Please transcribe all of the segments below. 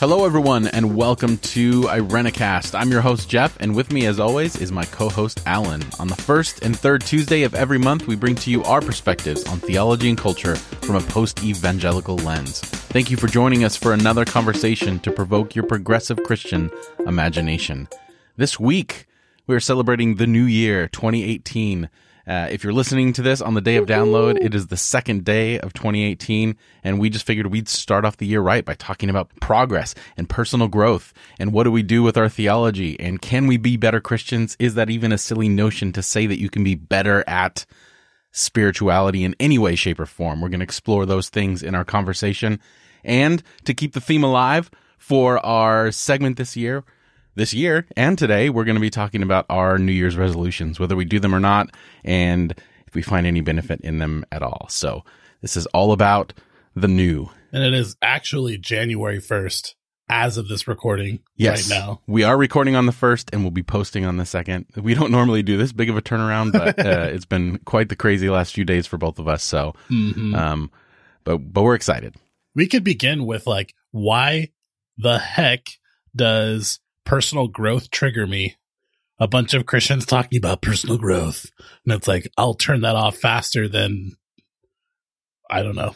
Hello, everyone, and welcome to Irenicast. I'm your host, Jeff, and with me, as always, is my co host, Allen. On the first and third Tuesday of every month, we bring to you our perspectives on theology and culture from a post evangelical lens. Thank you for joining us for another conversation to provoke your progressive Christian imagination. This week, we are celebrating the new year, 2018. Uh, if you're listening to this on the day of download, it is the second day of 2018, and we just figured we'd start off the year right by talking about progress and personal growth and what do we do with our theology and can we be better Christians? Is that even a silly notion to say that you can be better at spirituality in any way, shape, or form? We're going to explore those things in our conversation. And to keep the theme alive for our segment this year, this year and today, we're going to be talking about our New Year's resolutions, whether we do them or not, and if we find any benefit in them at all. So this is all about the new. And it is actually January 1st as of this recording yes, right now. We are recording on the first and we'll be posting on the second. We don't normally do this big of a turnaround, but uh, it's been quite the crazy last few days for both of us. So, Mhm. um, but, but we're excited. We could begin with like, why the heck does personal growth trigger me? A bunch of Christians talking about personal growth. And it's like, I'll turn that off faster than, I don't know,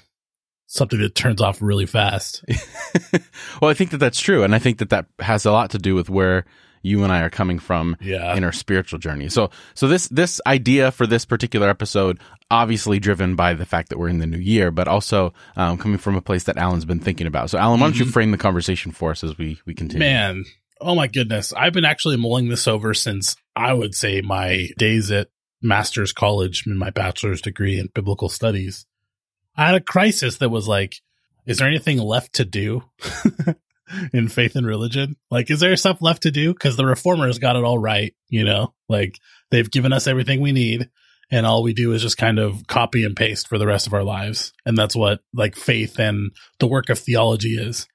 something that turns off really fast. well, I think that that's true. And I think that that has a lot to do with where you and I are coming from Yeah. in our spiritual journey. So, so this, this idea for this particular episode, obviously driven by the fact that we're in the new year, but also, um, coming from a place that Allen's been thinking about. So, Allen, why don't you Mhm. frame the conversation for us as we, we continue? Man, oh my goodness. I've been actually mulling this over since I would say my days at master's college in my bachelor's degree in biblical studies. I had a crisis that was like, is there anything left to do in faith and religion? Like, is there stuff left to do? Because the reformers got it all right, you know, like they've given us everything we need. And all we do is just kind of copy and paste for the rest of our lives. And that's what like faith and the work of theology is.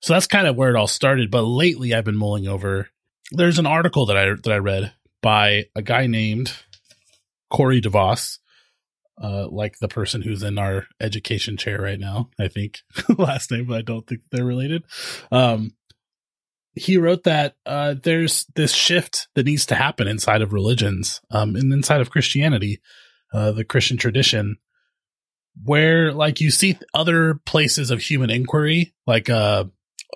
So that's kind of where it all started. But lately, I've been mulling over. There's an article that I that I read by a guy named Corey DeVos, uh, like the person who's in our education chair right now. I think last name, but I don't think they're related. Um, he wrote that uh, there's this shift that needs to happen inside of religions, um, and inside of Christianity, uh, the Christian tradition, where like you see other places of human inquiry, like uh,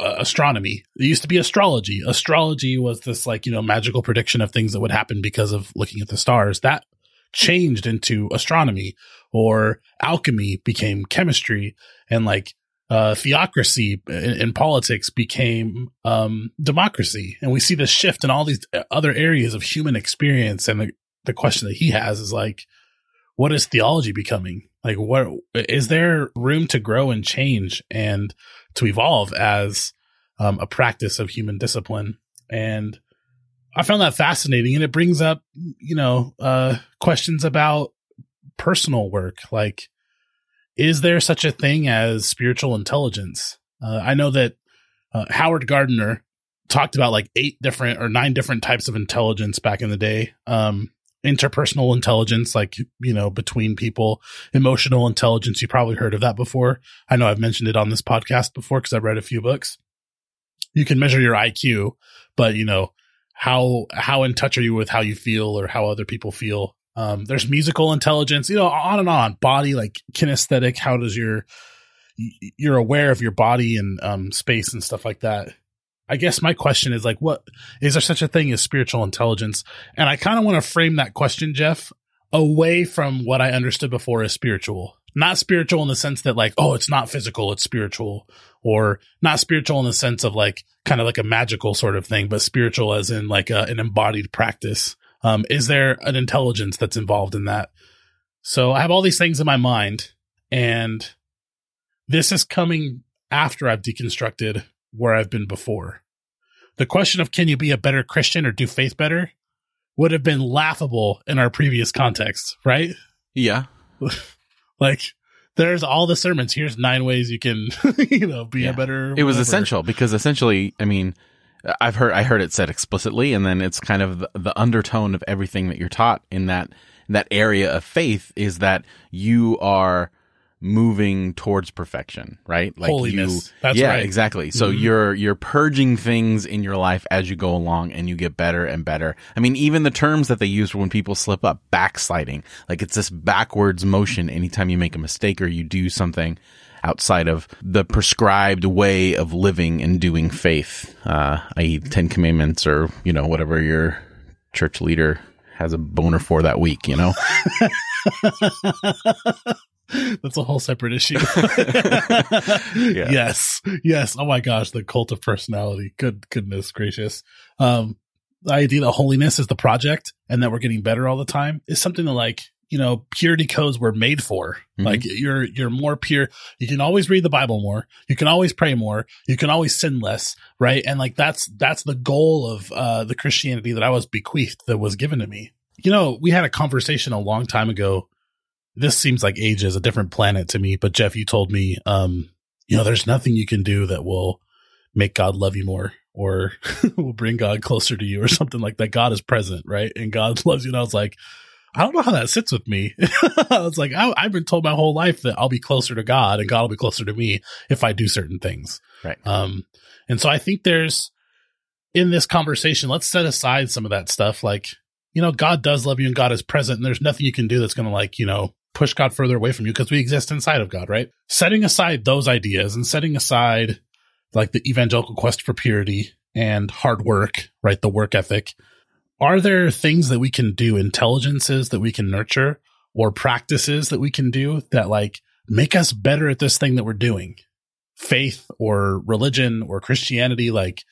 uh, astronomy. It used to be astrology. Astrology was this like, you know, magical prediction of things that would happen because of looking at the stars. That changed into astronomy or alchemy became chemistry and like uh, theocracy in, in politics became um, democracy. And we see this shift in all these other areas of human experience. And the, the question that he has is like, what is theology becoming? Like, what is there room to grow and change and to evolve as um, a practice of human discipline? And I found that fascinating, and it brings up, you know, uh, questions about personal work. Like, is there such a thing as spiritual intelligence? Uh, I know that uh, Howard Gardner talked about like eight different or nine different types of intelligence back in the day. Um, interpersonal intelligence, like, you know, between people, emotional intelligence. You probably heard of that before. I know I've mentioned it on this podcast before because I've read a few books. You can measure your IQ, but you know, how, how in touch are you with how you feel or how other people feel? Um, there's musical intelligence, you know, on and on body, like kinesthetic. How does your, you're aware of your body and, um, space and stuff like that. I guess my question is like, what is there such a thing as spiritual intelligence? And I kind of want to frame that question, Jeff, away from what I understood before as spiritual. Not spiritual in the sense that like, oh, it's not physical, it's spiritual, or not spiritual in the sense of like kind of like a magical sort of thing, but spiritual as in like a, an embodied practice. Um, is there an intelligence that's involved in that? So I have all these things in my mind, and this is coming after I've deconstructed where I've been before. The question of can you be a better Christian or do faith better would have been laughable in our previous context, right? Yeah. Like there's all the sermons. Here's nine ways you can, you know, be Yeah. a better. It was essential because essentially, I mean, I've heard I heard it said explicitly, and then it's kind of the, the undertone of everything that you're taught in that in that area of faith is that you are moving towards perfection, right? Like Holiness. you, That's yeah, right. exactly. So mm-hmm. you're you're purging things in your life as you go along, and you get better and better. I mean, even the terms that they use when people slip up, backsliding, like it's this backwards motion anytime you make a mistake or you do something outside of the prescribed way of living and doing faith, uh, i.e., Ten Commandments or you know whatever your church leader has a boner for that week. You know. That's a whole separate issue. Yes. Yes. Oh my gosh. The cult of personality. Good goodness gracious. Um, the idea that holiness is the project and that we're getting better all the time is something that like, you know, purity codes were made for. Mm-hmm. Like you're, you're more pure. You can always read the Bible more. You can always pray more. You can always sin less. Right. And like that's, that's the goal of, uh, the Christianity that I was bequeathed that was given to me. You know, we had a conversation a long time ago this seems like ages, a different planet to me. But Jeff, you told me, um, you know, there's nothing you can do that will make God love you more or will bring God closer to you or something like that. God is present, right? And God loves you. And I was like, I don't know how that sits with me. I was like, I, have been told my whole life that I'll be closer to God and God will be closer to me if I do certain things. Right. Um, and so I think there's in this conversation, let's set aside some of that stuff. Like, you know, God does love you and God is present and there's nothing you can do that's going to like, you know, push God further away from you because we exist inside of God, right? Setting aside those ideas and setting aside like the evangelical quest for purity and hard work, right? The work ethic. Are there things that we can do, intelligences that we can nurture or practices that we can do that like make us better at this thing that we're doing? Faith or religion or Christianity, like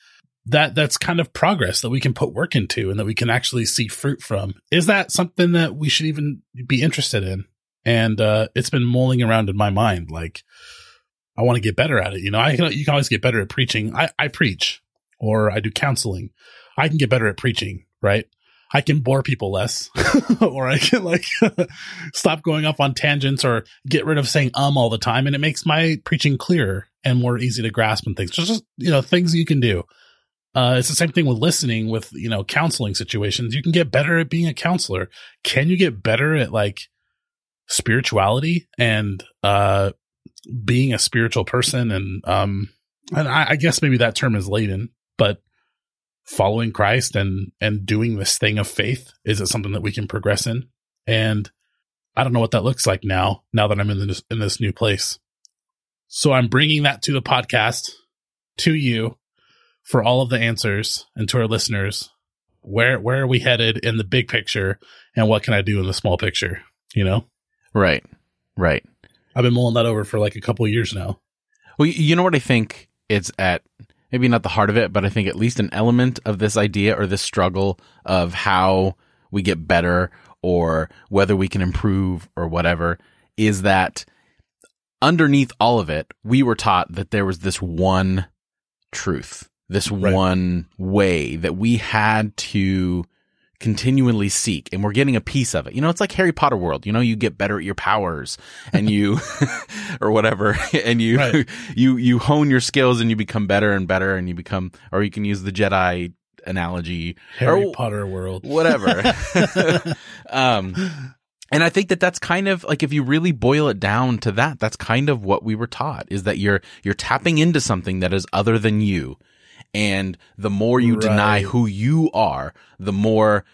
that that's kind of progress that we can put work into and that we can actually see fruit from. Is that something that we should even be interested in? And uh, it's been mulling around in my mind. Like, I want to get better at it. You know, I can, you can always get better at preaching. I, I preach or I do counseling. I can get better at preaching, right? I can bore people less, or I can like stop going off on tangents or get rid of saying um all the time, and it makes my preaching clearer and more easy to grasp and things. Just you know, things you can do. Uh, it's the same thing with listening with you know counseling situations. You can get better at being a counselor. Can you get better at like spirituality and uh being a spiritual person and um and I, I guess maybe that term is laden, but following Christ and and doing this thing of faith is it something that we can progress in? And I don't know what that looks like now. Now that I'm in this in this new place, so I'm bringing that to the podcast to you for all of the answers and to our listeners. Where where are we headed in the big picture, and what can I do in the small picture? You know. Right. Right. I've been mulling that over for like a couple years now. Well, you know what I think it's at maybe not the heart of it, but I think at least an element of this idea or this struggle of how we get better or whether we can improve or whatever is that underneath all of it, we were taught that there was this one truth, this right. one way that we had to continually seek and we're getting a piece of it. You know, it's like Harry Potter world. You know, you get better at your powers and you or whatever and you right. you you hone your skills and you become better and better and you become or you can use the Jedi analogy Harry or, Potter world. Whatever. um and I think that that's kind of like if you really boil it down to that, that's kind of what we were taught is that you're you're tapping into something that is other than you and the more you right. deny who you are, the more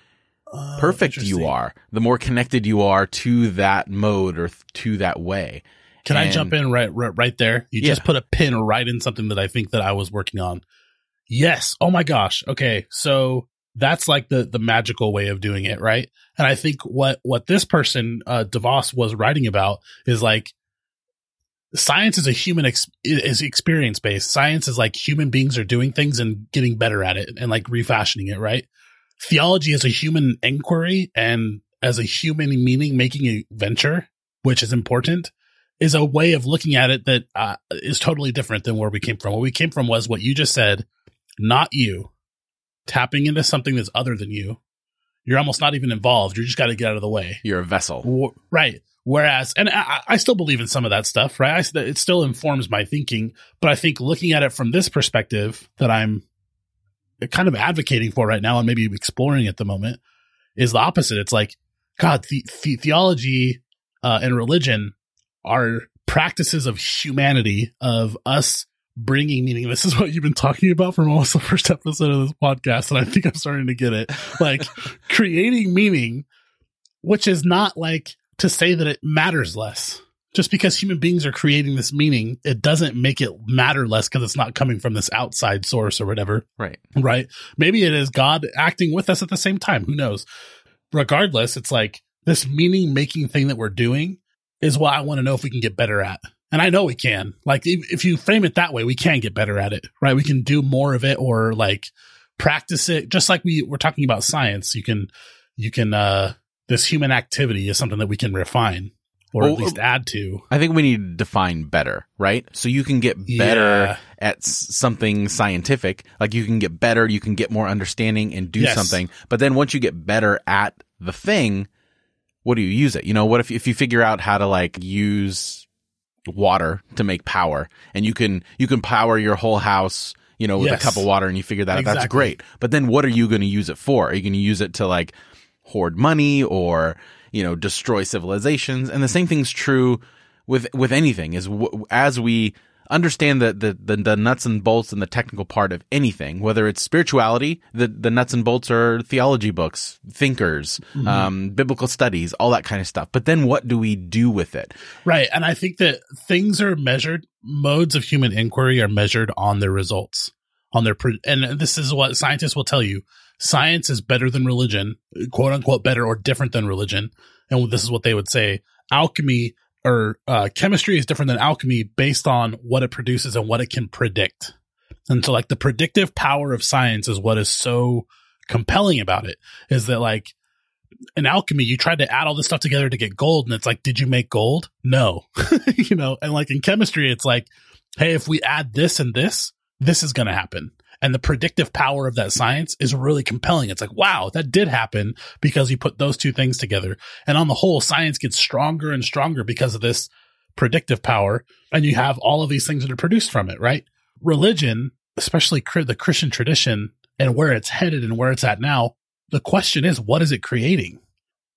oh, perfect you are, the more connected you are to that mode or th- to that way. Can and, I jump in right, right, right there? You yeah. just put a pin right in something that I think that I was working on. Yes. Oh my gosh. Okay. So that's like the the magical way of doing it, right? And I think what what this person uh DeVos was writing about is like science is a human ex- is experience based. Science is like human beings are doing things and getting better at it and like refashioning it, right? Theology is a human inquiry and as a human meaning making a venture, which is important, is a way of looking at it that uh, is totally different than where we came from. Where we came from was what you just said, not you, tapping into something that's other than you. You're almost not even involved. You just got to get out of the way. You're a vessel. Right. Whereas, and I, I, still believe in some of that stuff, right? I, it still informs my thinking, but I think looking at it from this perspective that I'm kind of advocating for right now and maybe exploring at the moment is the opposite. It's like, God, the, the theology uh, and religion are practices of humanity of us bringing meaning. This is what you've been talking about from almost the first episode of this podcast. And I think I'm starting to get it. Like creating meaning, which is not like to say that it matters less. Just because human beings are creating this meaning, it doesn't make it matter less because it's not coming from this outside source or whatever. Right. Right. Maybe it is God acting with us at the same time. Who knows? Regardless, it's like this meaning making thing that we're doing is what I want to know if we can get better at. And I know we can. Like, if, if you frame it that way, we can get better at it, right? We can do more of it or like practice it, just like we were talking about science. You can, you can, uh, this human activity is something that we can refine or Well, at oh, least um, add to. I think we need to define better, right? So you can get better Yeah. at something scientific. Like you can get better, you can get more understanding and do Yes. something. But then once you get better at the thing, what do you use it? You know, what if, if you figure out how to like use water to make power and you can, you can power your whole house, you know, with Yes. a cup of water and you figure that out. That's great. But then what are you going to use it for? Are you going to use it to like hoard money or, you know, destroy civilizations? And the same thing's true with, with anything is w- as we understand the, the, the, nuts and bolts and the technical part of anything, whether it's spirituality, the, the nuts and bolts are theology books, thinkers, um, biblical studies, all that kind of stuff. But then what do we do with it? Right. And I think that things are measured, modes of human inquiry are measured on their results, on their, pro- and this is what scientists will tell you. Science is better than religion, quote unquote, better or different than religion. And this is what they would say. Alchemy or uh, chemistry is different than alchemy based on what it produces and what it can predict. And so like the predictive power of science is what is so compelling about it is that like in alchemy, you tried to add all this stuff together to get gold, and it's like, did you make gold? No, you know. And like in chemistry, it's like, hey, if we add this and this, this is going to happen. And the predictive power of that science is really compelling. It's like, wow, that did happen because you put those two things together. And on the whole, science gets stronger and stronger because of this predictive power. And you have all of these things that are produced from it, right? Religion, especially the Christian tradition and where it's headed and where it's at now, the question is, what is it creating?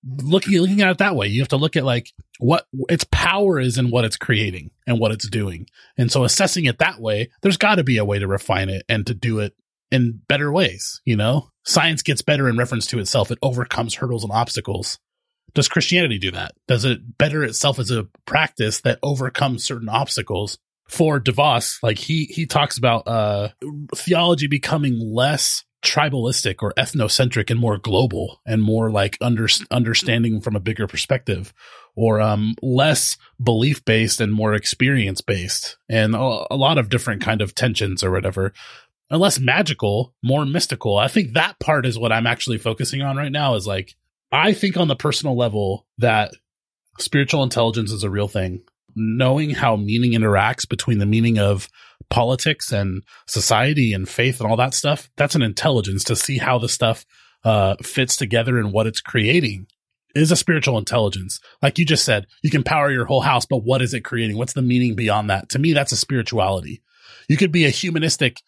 Looking looking at it that way, you have to look at like what its power is in what it's creating and what it's doing. And so assessing it that way, there's got to be a way to refine it and to do it in better ways, you know? Science gets better in reference to itself. It overcomes hurdles and obstacles. Does Christianity do that? Does it better itself as a practice that overcomes certain obstacles? For DeVos, like he he talks about uh theology becoming less tribalistic or ethnocentric and more global and more like under, understanding from a bigger perspective or um, less belief based and more experience based and a, a lot of different kind of tensions or whatever. And less magical more mystical. I think that part is what i'm actually focusing on right now is like i think on the personal level that spiritual intelligence is a real thing knowing how meaning interacts between the meaning of politics and society and faith and all that stuff that's an intelligence to see how the stuff uh, fits together and what it's creating is a spiritual intelligence. Like you just said you can power your whole house but what is it creating? What's the meaning beyond that? To me that's a spirituality. You could be a humanistic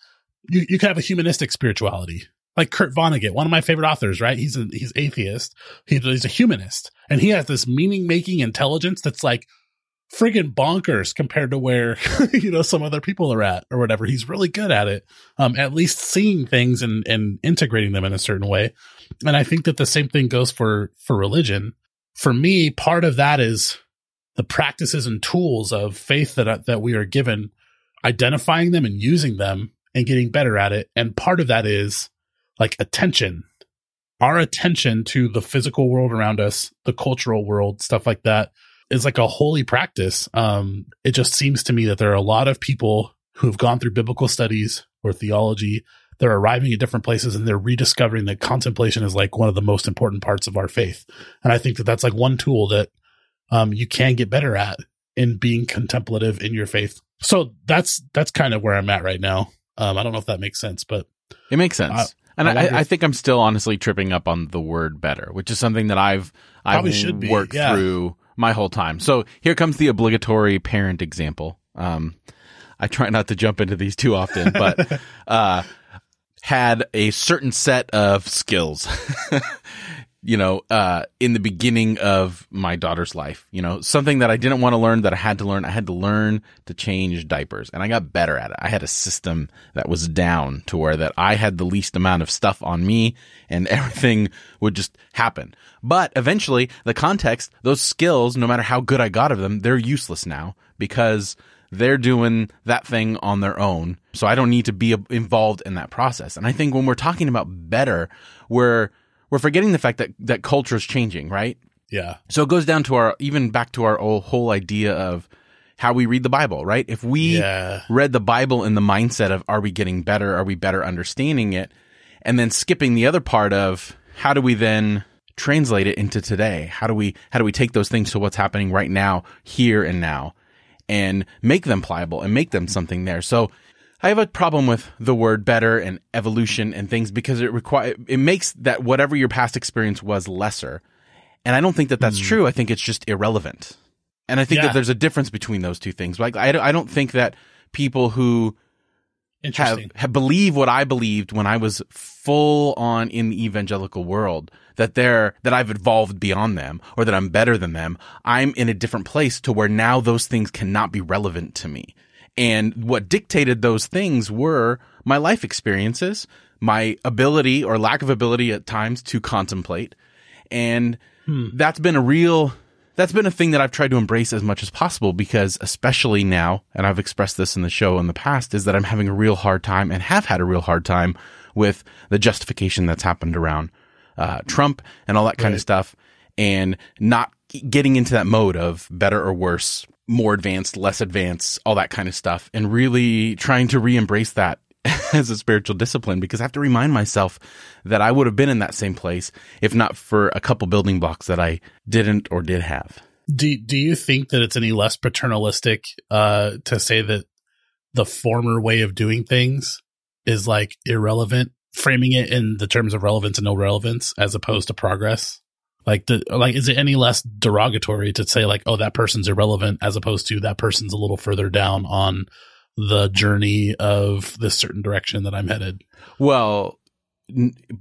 you, you could have a humanistic spirituality. Like Kurt Vonnegut, one of my favorite authors, right? He's a, he's atheist. He, he's a humanist. And he has this meaning making intelligence that's like friggin' bonkers compared to where you know some other people are at or whatever. He's really good at it, um, at least seeing things and and integrating them in a certain way. And I think that the same thing goes for for religion. For me, part of that is the practices and tools of faith that that we are given, identifying them and using them and getting better at it. And part of that is like attention. Our attention to the physical world around us, the cultural world, stuff like that is like a holy practice. Um, it just seems to me that there are a lot of people who have gone through biblical studies or theology. They're arriving at different places and they're rediscovering that contemplation is like one of the most important parts of our faith. And I think that that's like one tool that um, you can get better at in being contemplative in your faith. So that's that's kind of where I'm at right now. Um, I don't know if that makes sense, but It makes sense. I- and I I, I, think I'm still honestly tripping up on the word better, which is something that I've I've worked yeah. through my whole time. So here comes the obligatory parent example. Um, I try not to jump into these too often, but uh, had a certain set of skills. you know, uh, in the beginning of my daughter's life, you know, something that I didn't want to learn that I had to learn. I had to learn to change diapers and I got better at it. I had a system that was down to where that I had the least amount of stuff on me and everything would just happen. But eventually the context, those skills, no matter how good I got of them, they're useless now because they're doing that thing on their own. So I don't need to be involved in that process. And I think when we're talking about better, we're, we're forgetting the fact that, that culture is changing, right? Yeah. So it goes down to our, even back to our whole idea of how we read the Bible, right? If we Yeah. read the Bible in the mindset of, are we getting better? Are we better understanding it? And then skipping the other part of how do we then translate it into today? How do we, how do we take those things to what's happening right now, here and now and make them pliable and make them something there? So I have a problem with the word better and evolution and things because it require, it makes that whatever your past experience was lesser. And I don't think that that's hmm. true. I think it's just irrelevant. And I think Yeah. that there's a difference between those two things. Like, I, don't- I don't think that people who have, have believe what I believed when I was full on in the evangelical world, that they're, that I've evolved beyond them or that I'm better than them. I'm in a different place to where now those things cannot be relevant to me. And what dictated those things were my life experiences, my ability or lack of ability at times to contemplate. And that's been a real, that's been a thing that I've tried to embrace as much as possible because especially now, and I've expressed this in the show in the past, is that I'm having a real hard time and have had a real hard time with the justification that's happened around uh, Trump and all that kind of stuff and not getting into that mode of better or worse, more advanced, less advanced, all that kind of stuff and really trying to re-embrace that as a spiritual discipline because I have to remind myself that I would have been in that same place if not for a couple building blocks that I didn't or did have. Do do you think that it's any less paternalistic uh to say that the former way of doing things is like irrelevant, framing it in the terms of relevance and no relevance as opposed to progress? Like the like is it any less derogatory to say like oh that person's irrelevant as opposed to that person's a little further down on the journey of this certain direction that I'm headed? Well,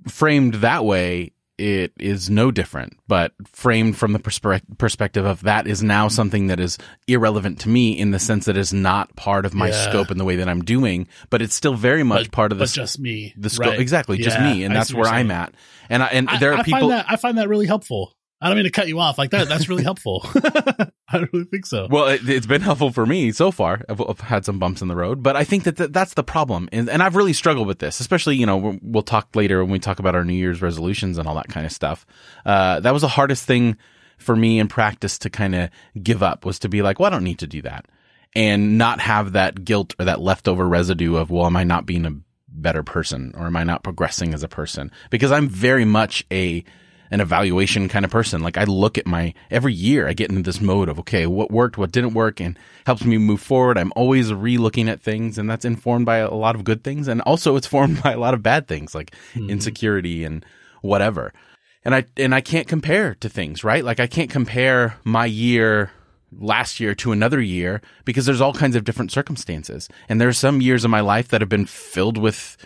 framed that way, it is no different, but framed from the perspe- perspective of that is now something that is irrelevant to me in the sense that it's not part of my Yeah. scope and the way that I'm doing, but it's still very much But- part of but the, just me. the scope. right. Exactly. Just me. And I that's where I'm at. And I, and I, there are I people. find that I find that really helpful. I don't mean to cut you off like that. That's really helpful. I really think so. Well, it, it's been helpful for me so far. I've, I've had some bumps in the road, but I think that th- that's the problem, and, and I've really struggled with this. Especially, you know, we'll, we'll talk later when we talk about our New Year's resolutions and all that kind of stuff. Uh, that was the hardest thing for me in practice to kind of give up was to be like, well, I don't need to do that, and not have that guilt or that leftover residue of, well, am I not being a better person or am I not progressing as a person? Because I'm very much a an evaluation kind of person. Like I look at my every year I get into this mode of okay, what worked, what didn't work and helps me move forward. I'm always re-looking at things and that's informed by a lot of good things and also it's formed by a lot of bad things like mm-hmm. insecurity and whatever. And I and I can't compare to things, right? Like I can't compare my year last year to another year because there's all kinds of different circumstances. And there's some years of my life that have been filled with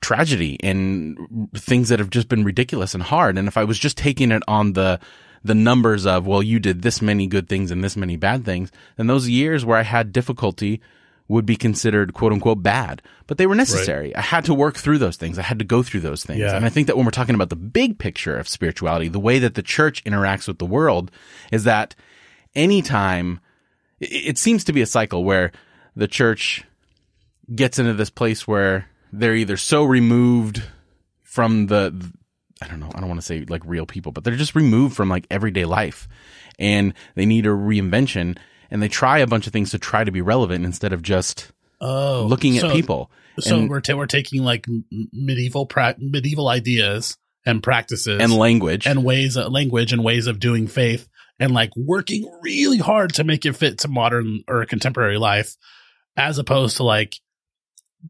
tragedy and things that have just been ridiculous and hard. And if I was just taking it on the the numbers of, well, you did this many good things and this many bad things, then those years where I had difficulty would be considered quote unquote bad, but they were necessary. I had to work through those things. I had to go through those things. Yeah. And I think that when we're talking about the big picture of spirituality, the way that the church interacts with the world is that anytime it seems to be a cycle where the church gets into this place where they're either so removed from the I don't know, I don't want to say like real people, but they're just removed from like everyday life and they need a reinvention and they try a bunch of things to try to be relevant instead of just oh, looking at people. So and, we're ta- we're taking like medieval pra- medieval ideas and practices and language. and ways of language and ways of doing faith and like working really hard to make it fit to modern or contemporary life as opposed to like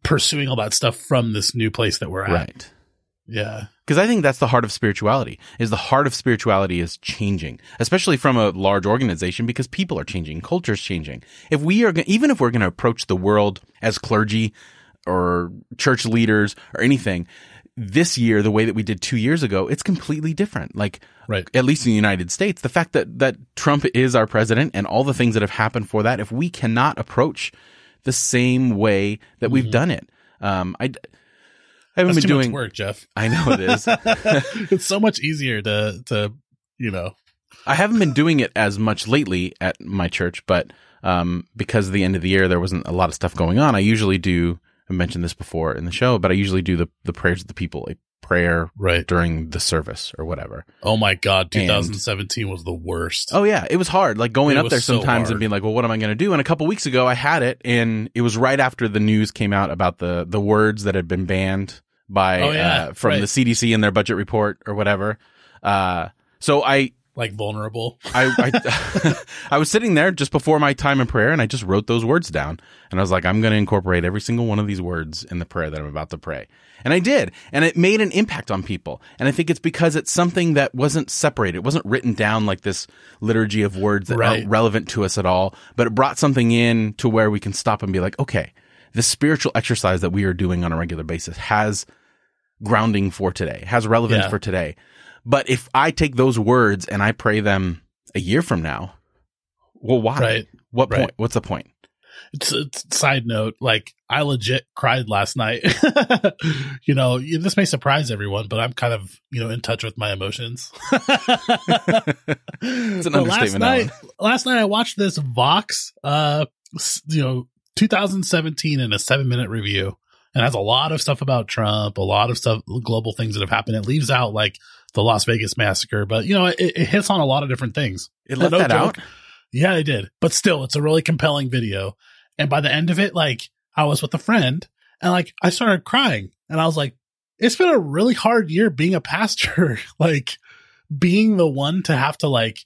pursuing all that stuff from this new place that we're at. right. Yeah. Because I think that's the heart of spirituality. Is the heart of spirituality is changing, especially from a large organization, because people are changing, culture's changing. If we are, even if we're going to approach the world as clergy or church leaders or anything, this year, the way that we did two years ago, it's completely different. Like, Right. at least in the United States, the fact that, that Trump is our president and all the things that have happened for that, if we cannot approach the same way that we've done it, um, I, I haven't Mm-hmm. That's been too doing, much work, Jeff. I know it is. it's so much easier to to you know. I haven't been doing it as much lately at my church, but um, because of the end of the year, there wasn't a lot of stuff going on. I usually do. I mentioned this before in the show, but I usually do the the prayers of the people, prayer Right. during the service or whatever. Oh my God, And- 2017 was the worst. Oh yeah, it was hard. Like going It up there sometimes hard. and being like, "Well, what am I going to do?" And a couple weeks ago, I had it, and it was right after the news came out about the the words that had been banned by Oh, yeah. uh, from Right. the CDC in their budget report or whatever. Uh, so I Like vulnerable. I I, I was sitting there just before my time in prayer, and I just wrote those words down, and I was like, I'm going to incorporate every single one of these words in the prayer that I'm about to pray, and I did, and it made an impact on people, and I think it's because it's something that wasn't separated, it wasn't written down like this liturgy of words that Right. aren't relevant to us at all, but it brought something in to where we can stop and be like, okay, the spiritual exercise that we are doing on a regular basis has grounding for today, has relevance Yeah. for today. But if I take those words and I pray them a year from now, well, why? Right. What Right. point? What's the point? It's, it's side note. Like I legit cried last night. you know, this may surprise everyone, but I'm kind of you know in touch with my emotions. It's an But last night, last night I watched this Vox, uh, you know, 2017 in a seven minute review, and has a lot of stuff about Trump, a lot of stuff, global things that have happened. It leaves out like the Las Vegas massacre, but you know, it, it hits on a lot of different things. It left No that joke. out. Yeah, I did. But still, it's a really compelling video. And by the end of it, like I was with a friend and like I started crying and I was like, it's been a really hard year being a pastor. like being the one to have to like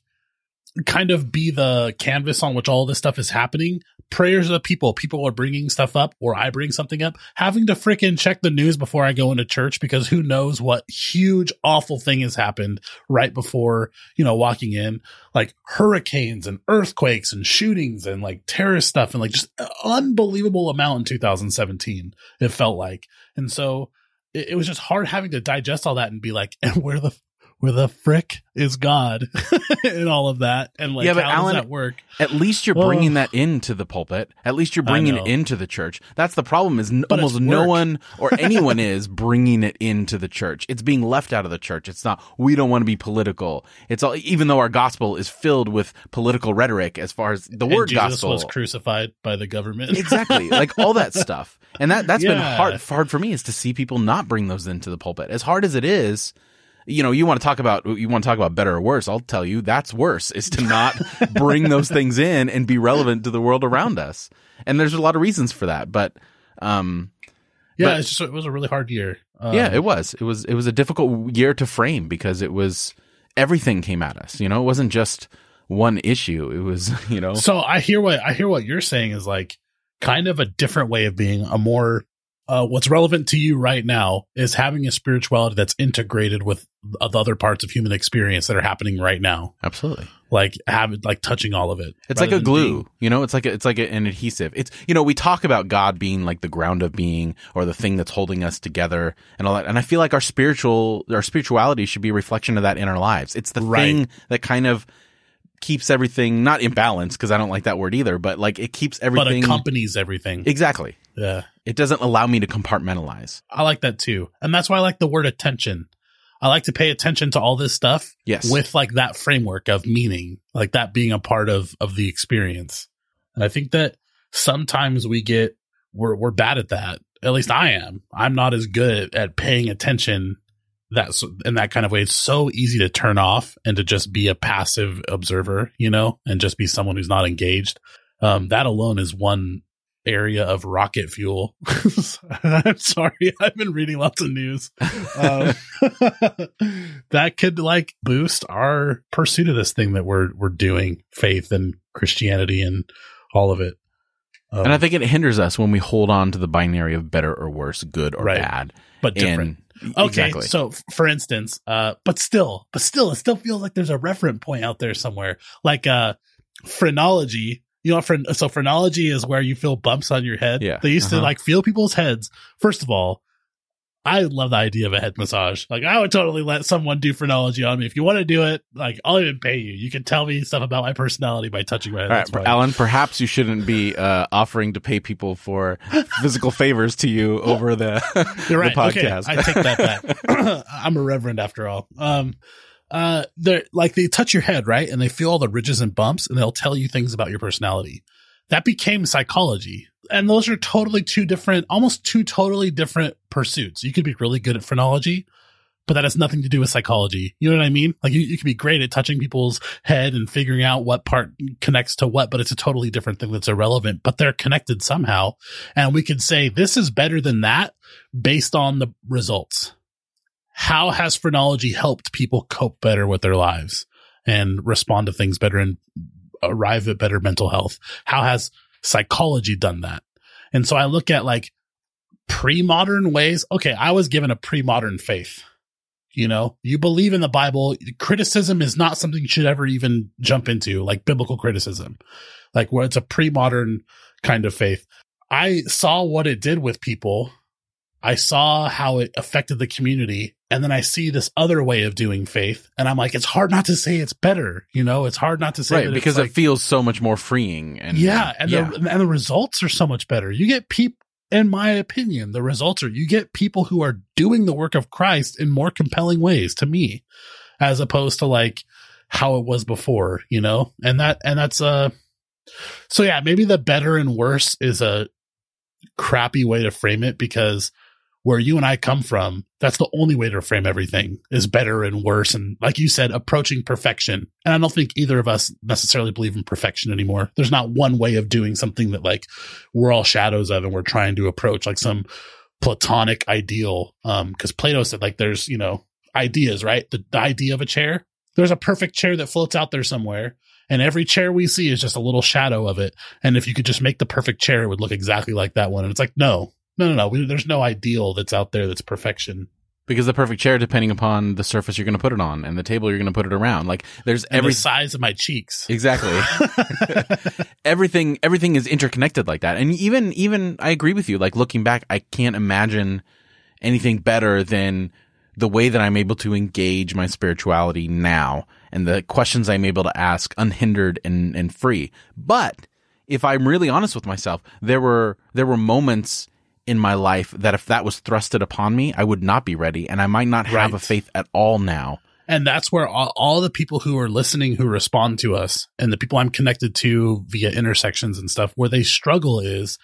kind of be the canvas on which all this stuff is happening. Prayers of the people, people are bringing stuff up or I bring something up, having to freaking check the news before I go into church because who knows what huge awful thing has happened right before, you know, walking in. Like hurricanes and earthquakes and shootings and like terrorist stuff and like just unbelievable amount in 2017 it felt like. And so it, it was just hard having to digest all that and be like and where the where the frick is god and all of that and like Yeah, but how Allen- does that work At least you're Oh. bringing that into the pulpit. At least you're bringing it into the church. That's the problem. Is n- almost no one or anyone is bringing it into the church. It's being left out of the church. It's not. We don't want to be political. It's all. Even though our gospel is filled with political rhetoric, as far as the and word jesus gospel was crucified by the government exactly like all that stuff and that that's been hard hard for me is to see people not bring those into the pulpit as hard as it is you know you want to talk about you want to talk about better or worse i'll tell you that's worse is to not bring those things in and be relevant to the world around us. And there's a lot of reasons for that but um yeah but- it's just it was a really hard year. Um, yeah it was. It was it was a difficult year to frame because it was everything came at us you know? It wasn't just one issue. It was you know? So I hear what I hear what you're saying is like kind of a different way of being a more uh, what's relevant to you right now is having a spirituality that's integrated with the other parts of human experience that are happening right now. absolutely Like have like touching all of it. It's like a glue, being- you know. It's like a, it's like an adhesive. It's you know we talk about God being like the ground of being or the thing that's holding us together and all that. And I feel like our spiritual our spirituality should be a reflection of that in our lives. It's the Right. thing that kind of keeps everything not in balance because I don't like that word either, but like it keeps everything but accompanies everything. exactly. yeah. It doesn't allow me to compartmentalize. I like that too. And that's why I like the word attention. I like to pay attention to all this stuff Yes, with like that framework of meaning, like that being a part of of the experience. And I think that sometimes we get we're we're bad at that. At least I am. I'm not as good at, paying attention that's in that kind of way. It's so easy to turn off and to just be a passive observer, you know, and just be someone who's not engaged. Um, that alone is one area of rocket fuel. I'm sorry, I've been reading lots of news. Um, that could like boost our pursuit of this thing that we're we're doing, faith and Christianity and all of it. Um, and I think it hinders us when we hold on to the binary of better or worse, good or Right. bad. but different. And Okay, exactly. so for instance, uh, but still, but still, it still feels like there's a referent point out there somewhere, like uh, phrenology. You know, phren- so phrenology is where you feel bumps on your head. Yeah, they used to uh-huh. like feel people's heads. First of all, I love the idea of a head massage. Like I would totally let someone do phrenology on me. If you want to do it, like I'll even pay you. You can tell me stuff about my personality by touching my head. All That's. Allen, perhaps you shouldn't be uh, offering to pay people for physical favors to you over the, You're right. the podcast. Okay, I take that back. I'm a reverend after all. Um, uh, they're like they touch your head, right? And they feel all the ridges and bumps and they'll tell you things about your personality. That became psychology. And those are totally two different, almost two totally different pursuits. You could be really good at phrenology, but that has nothing to do with psychology. You know what I mean? Like you, you could be great at touching people's head and figuring out what part connects to what, but it's a totally different thing that's irrelevant, but they're connected somehow. And we could say this is better than that based on the results. How has phrenology helped people cope better with their lives and respond to things better and arrive at better mental health? How has psychology done that? And so I look at like pre-modern ways. Okay, I was given a pre-modern faith. You know, you believe in the Bible. Criticism is not something you should ever even jump into, like biblical criticism, like where it's a pre-modern kind of faith. I saw what it did with people. I saw how it affected the community. And then I see this other way of doing faith. And I'm like, it's hard not to say it's better. You know, it's hard not to say right, that because it's like, it feels so much more freeing. And yeah, and yeah. the and the results are so much better. You get people, in my opinion, the results are you get people who are doing the work of Christ in more compelling ways to me, as opposed to like how it was before. You know, and that and that's uh, so yeah, maybe the better and worse is a crappy way to frame it because where you and I come from, that's the only way to frame everything is better and worse. And like you said, approaching perfection. And I don't think either of us necessarily believe in perfection anymore. There's not one way of doing something that like we're all shadows of and we're trying to approach like some platonic ideal. Um, cause Plato said like there's, you know, ideas, right? The, the idea of a chair. There's a perfect chair that floats out there somewhere. And every chair we see is just a little shadow of it. And if you could just make the perfect chair, it would look exactly like that one. And it's like, no, no, no, no. We, there's no ideal that's out there that's perfection. because the perfect chair, depending upon the surface you're going to put it on and the table you're going to put it around, like there's And every the size of my cheeks. exactly everything. Everything is interconnected like that, and even even I agree with you. Like looking back, I can't imagine anything better than the way that I'm able to engage my spirituality now and the questions I'm able to ask unhindered and, and free. But if I'm really honest with myself, there were there were moments in my life that if that was thrusted upon me, I would not be ready and I might not have Right. a faith at all now. And that's where all, all the people who are listening who respond to us and the people I'm connected to via intersections and stuff, where they struggle is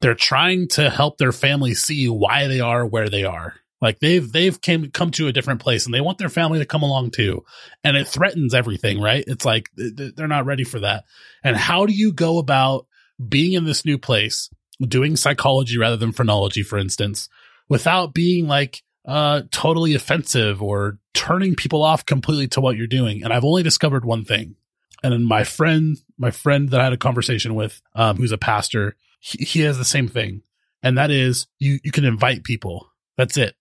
they're trying to help their family see why they are where they are. Like they've they've came come to a different place and they want their family to come along too. And it threatens everything, right? It's like th- th- they're not ready for that. And how do you go about being in this new place, doing psychology rather than phrenology, for instance, without being like uh totally offensive or turning people off completely to what you're doing? And I've only discovered one thing. And then my friend, my friend that I had a conversation with, um, who's a pastor, he, he has the same thing. And that is you, you can invite people. That's it.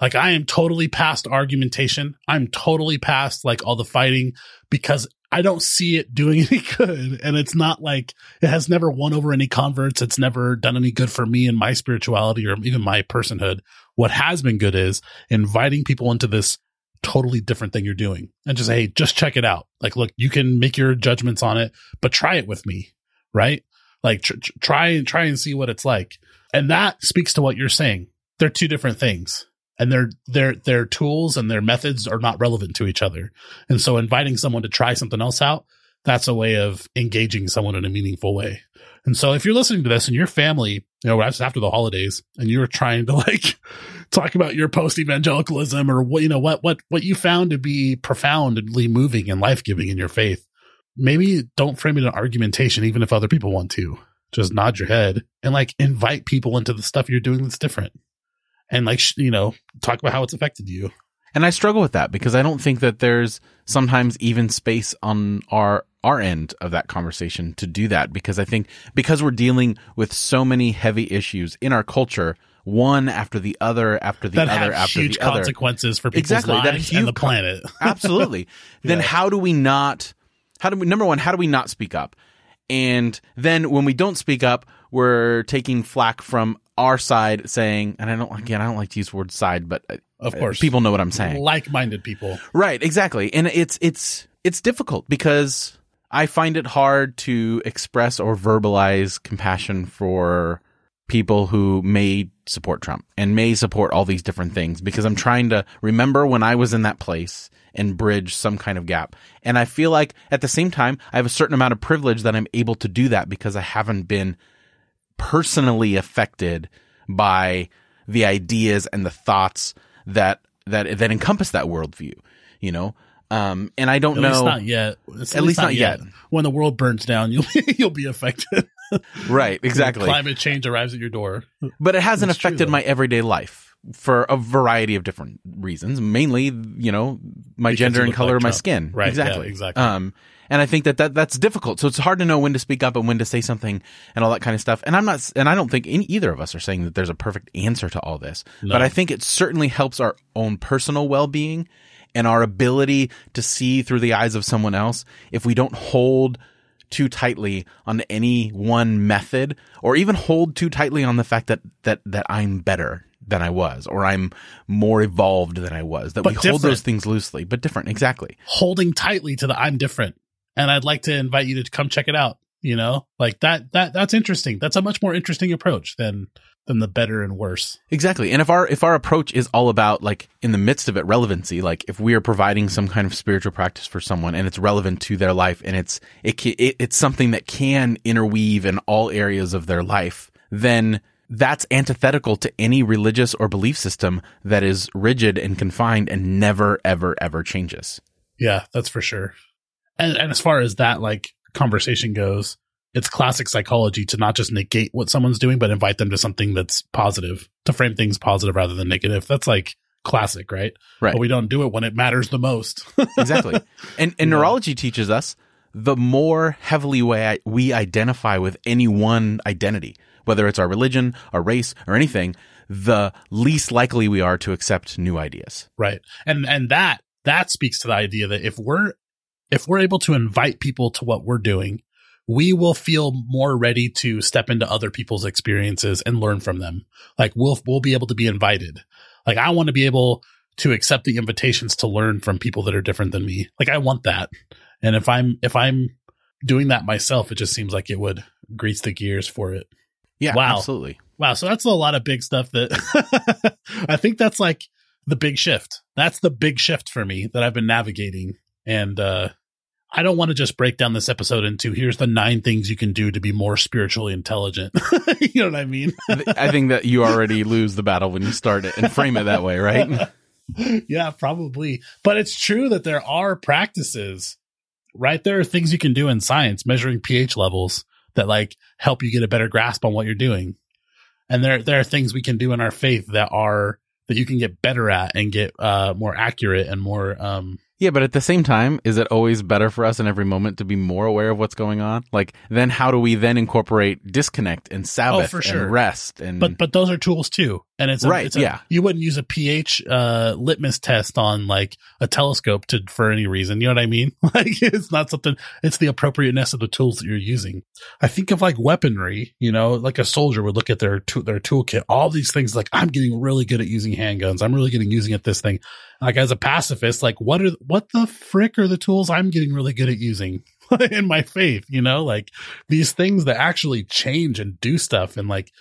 Like I am totally past argumentation. I'm totally past like all the fighting because I don't see it doing any good. And it's not like it has never won over any converts. It's never done any good for me and my spirituality or even my personhood. What has been good is inviting people into this totally different thing you're doing and just, Hey, just check it out. Like, look, you can make your judgments on it, but try it with me. Right. Like tr- tr- try and try and see what it's like. And that speaks to what you're saying. They're two different things and their their their tools and their methods are not relevant to each other. And so inviting someone to try something else out, that's a way of engaging someone in a meaningful way. And so if you're listening to this and your family, you know, after the holidays and you're trying to like talk about your post evangelicalism or what, you know, what, what, what you found to be profoundly moving and life giving in your faith, maybe don't frame it in argumentation, even if other people want to. Just nod your head and like invite people into the stuff you're doing that's different and like, you know, talk about how it's affected you. And I struggle with that because I don't think that there's sometimes even space on our our end of that conversation to do that because I think because we're dealing with so many heavy issues in our culture, one after the other after the that other after huge the other. consequences for people's Exactly, that lives huge and the planet. Absolutely. Then Yeah. how do we not how do we number one, how do we not speak up? And then when we don't speak up, we're taking flack from our side saying, and I don't, again, I don't like to use the word side, but uh, Of course. people know what I'm saying. Like-minded people. Right, exactly. And it's it's it's difficult because I find it hard to express or verbalize compassion for people who may support Trump and may support all these different things because I'm trying to remember when I was in that place and bridge some kind of gap. And I feel like at the same time I have a certain amount of privilege that I'm able to do that because I haven't been personally affected by the ideas and the thoughts that that that encompass that worldview, you know. Um, and I don't At know. least not yet. At, least not yet. When the world burns down, you'll you'll be affected. Right, exactly. Climate change arrives at your door. But it hasn't affected though. my everyday life for a variety of different reasons. Mainly, you know, my Because gender and color like of my Trump. skin. Right, yeah, Exactly. exactly. Um, and I think that, that that's difficult. So it's hard to know when to speak up and when to say something and all that kind of stuff. And I'm not, and I don't think any, either of us are saying that there's a perfect answer to all this. No. But I think it certainly helps our own personal well-being and our ability to see through the eyes of someone else if we don't hold too tightly on any one method or even hold too tightly on the fact that that that I'm better than I was or I'm more evolved than I was that But we hold those things loosely but different exactly Holding tightly to the I'm different. And I'd like to invite you to come check it out. You know? Like that that that's interesting. That's a much more interesting approach than than the better and worse. exactly and if our if our approach is all about like in the midst of it relevancy like if we are providing some kind of spiritual practice for someone and it's relevant to their life and it's it, ca- it it's something that can interweave in all areas of their life then that's antithetical to any religious or belief system that is rigid and confined and never ever ever changes Yeah, that's for sure. And and as far as that like conversation goes, it's classic psychology to not just negate what someone's doing, but invite them to something that's positive, to frame things positive rather than negative. That's like classic, right? Right. But we don't do it when it matters the most. exactly. And and Yeah. neurology teaches us the more heavily we, we identify with any one identity, whether it's our religion, our race, or anything, the least likely we are to accept new ideas. right. And and that that speaks to the idea that if we're if we're able to invite people to what we're doing, we will feel more ready to step into other people's experiences and learn from them. Like we'll we'll be able to be invited. Like I want to be able to accept the invitations to learn from people that are different than me. Like I want that. And if I'm if I'm doing that myself, it just seems like it would grease the gears for it. Yeah, Wow. absolutely. Wow, so that's a lot of big stuff that I think that's like the big shift. That's the big shift for me that I've been navigating. And uh I don't want to just break down this episode into here's the nine things you can do to be more spiritually intelligent. you know what I mean? I think that you already lose the battle when you start it and frame it that way, right? yeah, probably. But it's true that there are practices, right? There are things you can do in science, measuring pH levels that like help you get a better grasp on what you're doing. And there there are things we can do in our faith that are that you can get better at and get uh more accurate and more um Yeah, but at the same time, is it always better for us in every moment to be more aware of what's going on? Like, then how do we then incorporate disconnect and Sabbath for sure. and rest and but but those are tools too. And it's a, Right, it's a- yeah. You wouldn't use a pH uh litmus test on like a telescope to for any reason. You know what I mean? Like it's not something it's the appropriateness of the tools that you're using. I think of like weaponry, you know, like a soldier would look at their tool their toolkit, all these things like I'm getting really good at using handguns. I'm really getting using at this thing. Like as a pacifist, like what are what the frick are the tools I'm getting really good at using in my faith, you know? Like these things that actually change and do stuff and like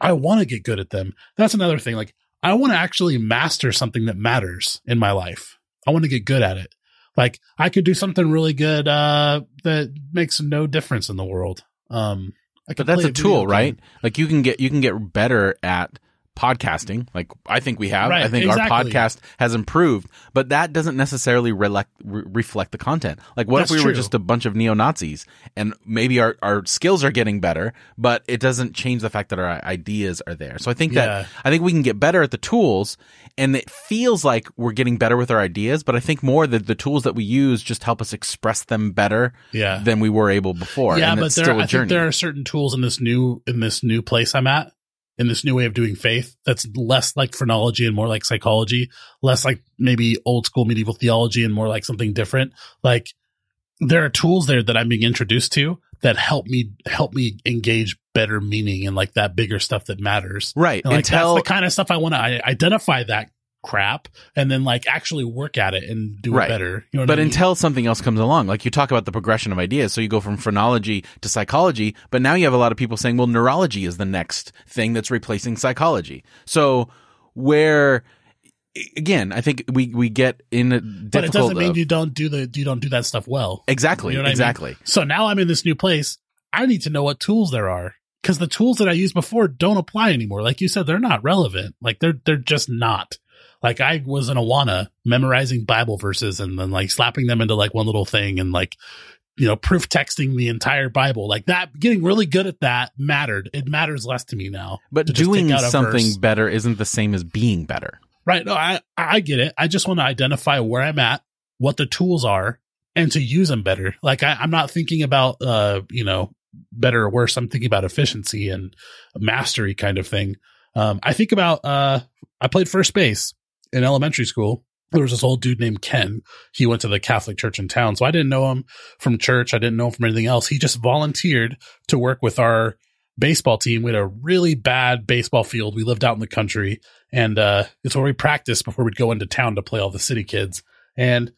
I want to get good at them. That's another thing. Like, I want to actually master something that matters in my life. I want to get good at it. Like, I could do something really good uh, that makes no difference in the world. Um, I but that's a tool, game. right? Like you can get you can get better at podcasting. Like I think we have. I Right, think our podcast has improved, but that doesn't necessarily relect, re- reflect the content. Like what That's if we were just a bunch of neo Nazis and maybe our our skills are getting better, but it doesn't change the fact that our ideas are there. So I think Yeah. that I think we can get better at the tools, and it feels like we're getting better with our ideas. But I think more that the tools that we use just help us express them better Yeah. than we were able before. yeah, and but it's there, still a I think there are certain tools in this new in this new place I'm at, in this new way of doing faith, that's less like phrenology and more like psychology, less like maybe old school medieval theology and more like something different. Like there are tools there that I'm being introduced to that help me help me engage better meaning and like that bigger stuff that matters. Right. And like Until that's the kind of stuff I want to identify that crap and then like actually work at it and do Right. it better. You know but I mean? until something else comes along, like you talk about the progression of ideas. So you go from phrenology to psychology, but now you have a lot of people saying, well, neurology is the next thing that's replacing psychology. So where, again, I think we, we get in a difficult. but it doesn't mean of- you don't do the you don't do that stuff well. exactly. You know what I mean? exactly. So now I'm in this new place. I need to know what tools there are because the tools that I used before don't apply anymore. Like you said, they're not relevant. Like they're they're just not. Like I was in Awana memorizing Bible verses and then like slapping them into like one little thing and like you know proof texting the entire Bible. Like that, getting really good at that mattered. It matters less to me now. But doing take out a something verse. better isn't the same as being better. Right. No, I I get it. I just want to identify where I'm at, what the tools are, and to use them better. Like I, I'm not thinking about uh, you know, better or worse. I'm thinking about efficiency and mastery kind of thing. Um, I think about uh I played first base in elementary school. There was this old dude named Ken. He went to the Catholic church in town. So I didn't know him from church. I didn't know him from anything else. He just volunteered to work with our baseball team. We had a really bad baseball field. We lived out in the country and uh, it's where we practiced before we'd go into town to play all the city kids. And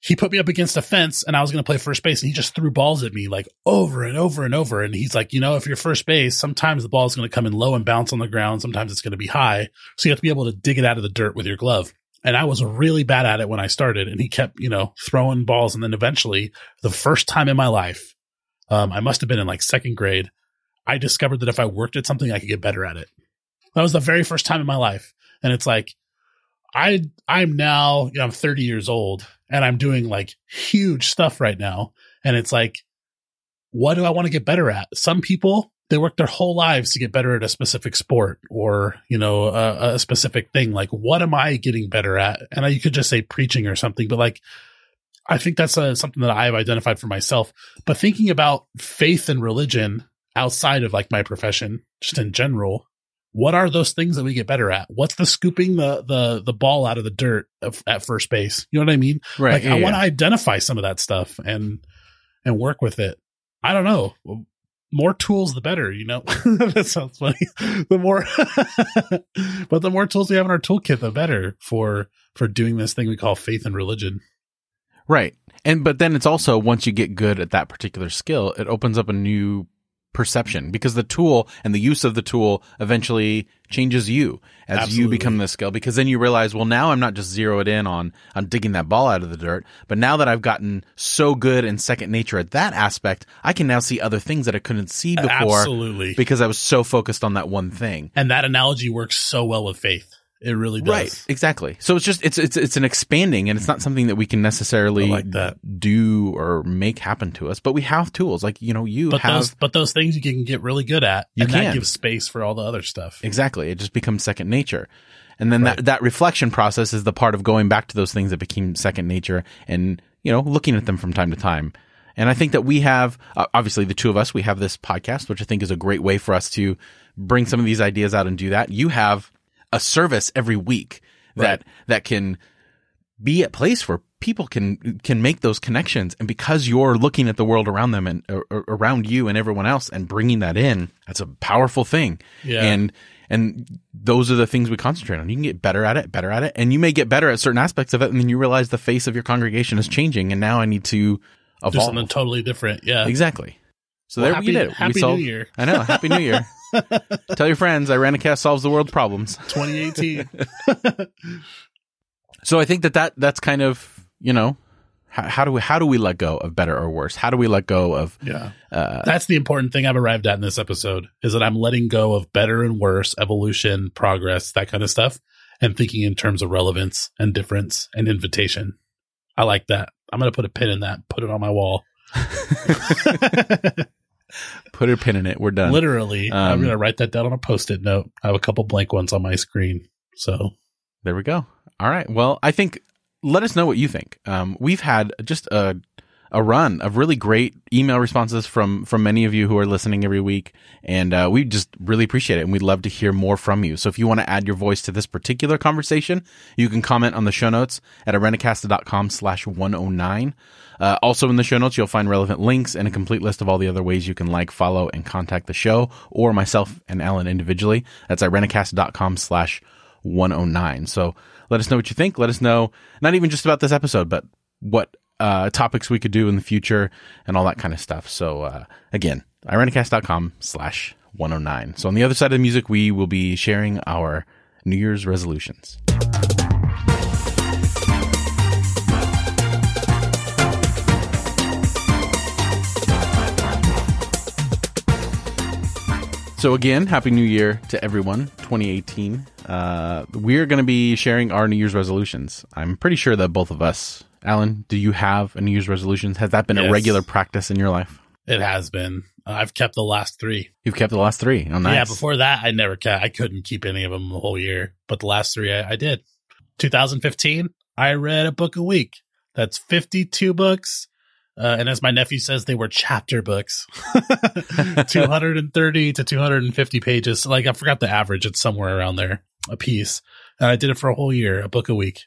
he put me up against a fence, and I was going to play first base, and he just threw balls at me like over and over and over. And he's like, you know, if you're first base, sometimes the ball is going to come in low and bounce on the ground. Sometimes it's going to be high, so you have to be able to dig it out of the dirt with your glove. And I was really bad at it when I started, and he kept, you know, throwing balls. And then eventually, the first time in my life, um, I must have been in like second grade, I discovered that if I worked at something, I could get better at it. That was the very first time in my life. And it's like, I, I'm now, you know, I'm 30 years old and I'm doing like huge stuff right now. And it's like, what do I want to get better at? Some people, they work their whole lives to get better at a specific sport or, you know, a, a specific thing. Like, what am I getting better at? And I, you could just say preaching or something, but like, I think that's uh something that I've identified for myself. But thinking about faith and religion outside of like my profession, just in general, what are those things that we get better at? What's the scooping the the the ball out of the dirt of, at first base? You know what I mean? Right. Like yeah, I want to identify some of that stuff and and work with it. I don't know. More tools, the better. You know, that sounds funny. The more, but the more tools we have in our toolkit, the better for for doing this thing we call faith and religion. Right. And but then it's also once you get good at that particular skill, it opens up a new perception because the tool and the use of the tool eventually changes you as you become the skill because then you realize, well, now I'm not just zeroed in on on digging that ball out of the dirt, but now that I've gotten so good and second nature at that aspect, I can now see other things that I couldn't see before Absolutely. because I was so focused on that one thing. And that analogy works so well with faith. It really does. Right. Exactly. So it's just it's it's it's an expanding and it's not something that we can necessarily like that. do or make happen to us, but we have tools like you know you But have those but those things you can get really good at, You and that can. gives space for all the other stuff. exactly. It just becomes second nature. And then Right. that that reflection process is the part of going back to those things that became second nature and you know looking at them from time to time. And I think that we have uh, obviously the two of us we have this podcast which I think is a great way for us to bring some of these ideas out and do that. You have a service every week that that can be a place where people can can make those connections. And because you're looking at the world around them and uh, around you and everyone else and bringing that in that's a powerful thing. Yeah. and and those are the things we concentrate on. You can get better at it better at it. And you may get better at certain aspects of it. And then you realize the face of your congregation is changing. And now i need to Do evolve. something totally different. Yeah. exactly. So Well, there happy, we did it. Happy we New Year, i know. Happy new year tell your friends irenicast solves the world's problems 2018. So I think that, that that's kind of you know how, how do we how do we let go of better or worse? How do we let go of yeah. uh, That's the important thing I've arrived at in this episode is that I'm letting go of better and worse, evolution, progress, that kind of stuff, and thinking in terms of relevance and difference and invitation. I like that. I'm going to put a pin in that, put it on my wall. put a pin in it? We're done. Literally, I'm Um, going to write that down on a post it note. I have a couple blank ones on my screen. So, There we go. All right. Well, I think let us know what you think. Um, we've had just a a run of really great email responses from from many of you who are listening every week, and uh, we just really appreciate it, and we'd love to hear more from you. So if you want to add your voice to this particular conversation, you can comment on the show notes at irenicast.com slash 109. Uh, also in the show notes, you'll find relevant links and a complete list of all the other ways you can like, follow, and contact the show or myself and Allen individually. That's irenicast.com slash 109. So let us know what you think. Let us know not even just about this episode, but what uh, topics we could do in the future and all that kind of stuff. So uh, again, irenicast.com slash 109. So on the other side of the music, we will be sharing our New Year's resolutions. So again, happy New Year to everyone, 2018. Uh, we're going to be sharing our New Year's resolutions. I'm pretty sure that both of us, Allen, do you have a New Year's resolution? Has that been a regular practice in your life? It has been. Uh, I've kept the last three. You've kept the last three. Oh, nice. Yeah, before that, I never kept. I couldn't keep any of them the whole year, but the last three I, I did. 2015, I read a book a week. That's 52 books. Uh, and as my nephew says, they were chapter books, 230 to 250 pages. Like I forgot the average. It's somewhere around there a piece. And I did it for a whole year, a book a week.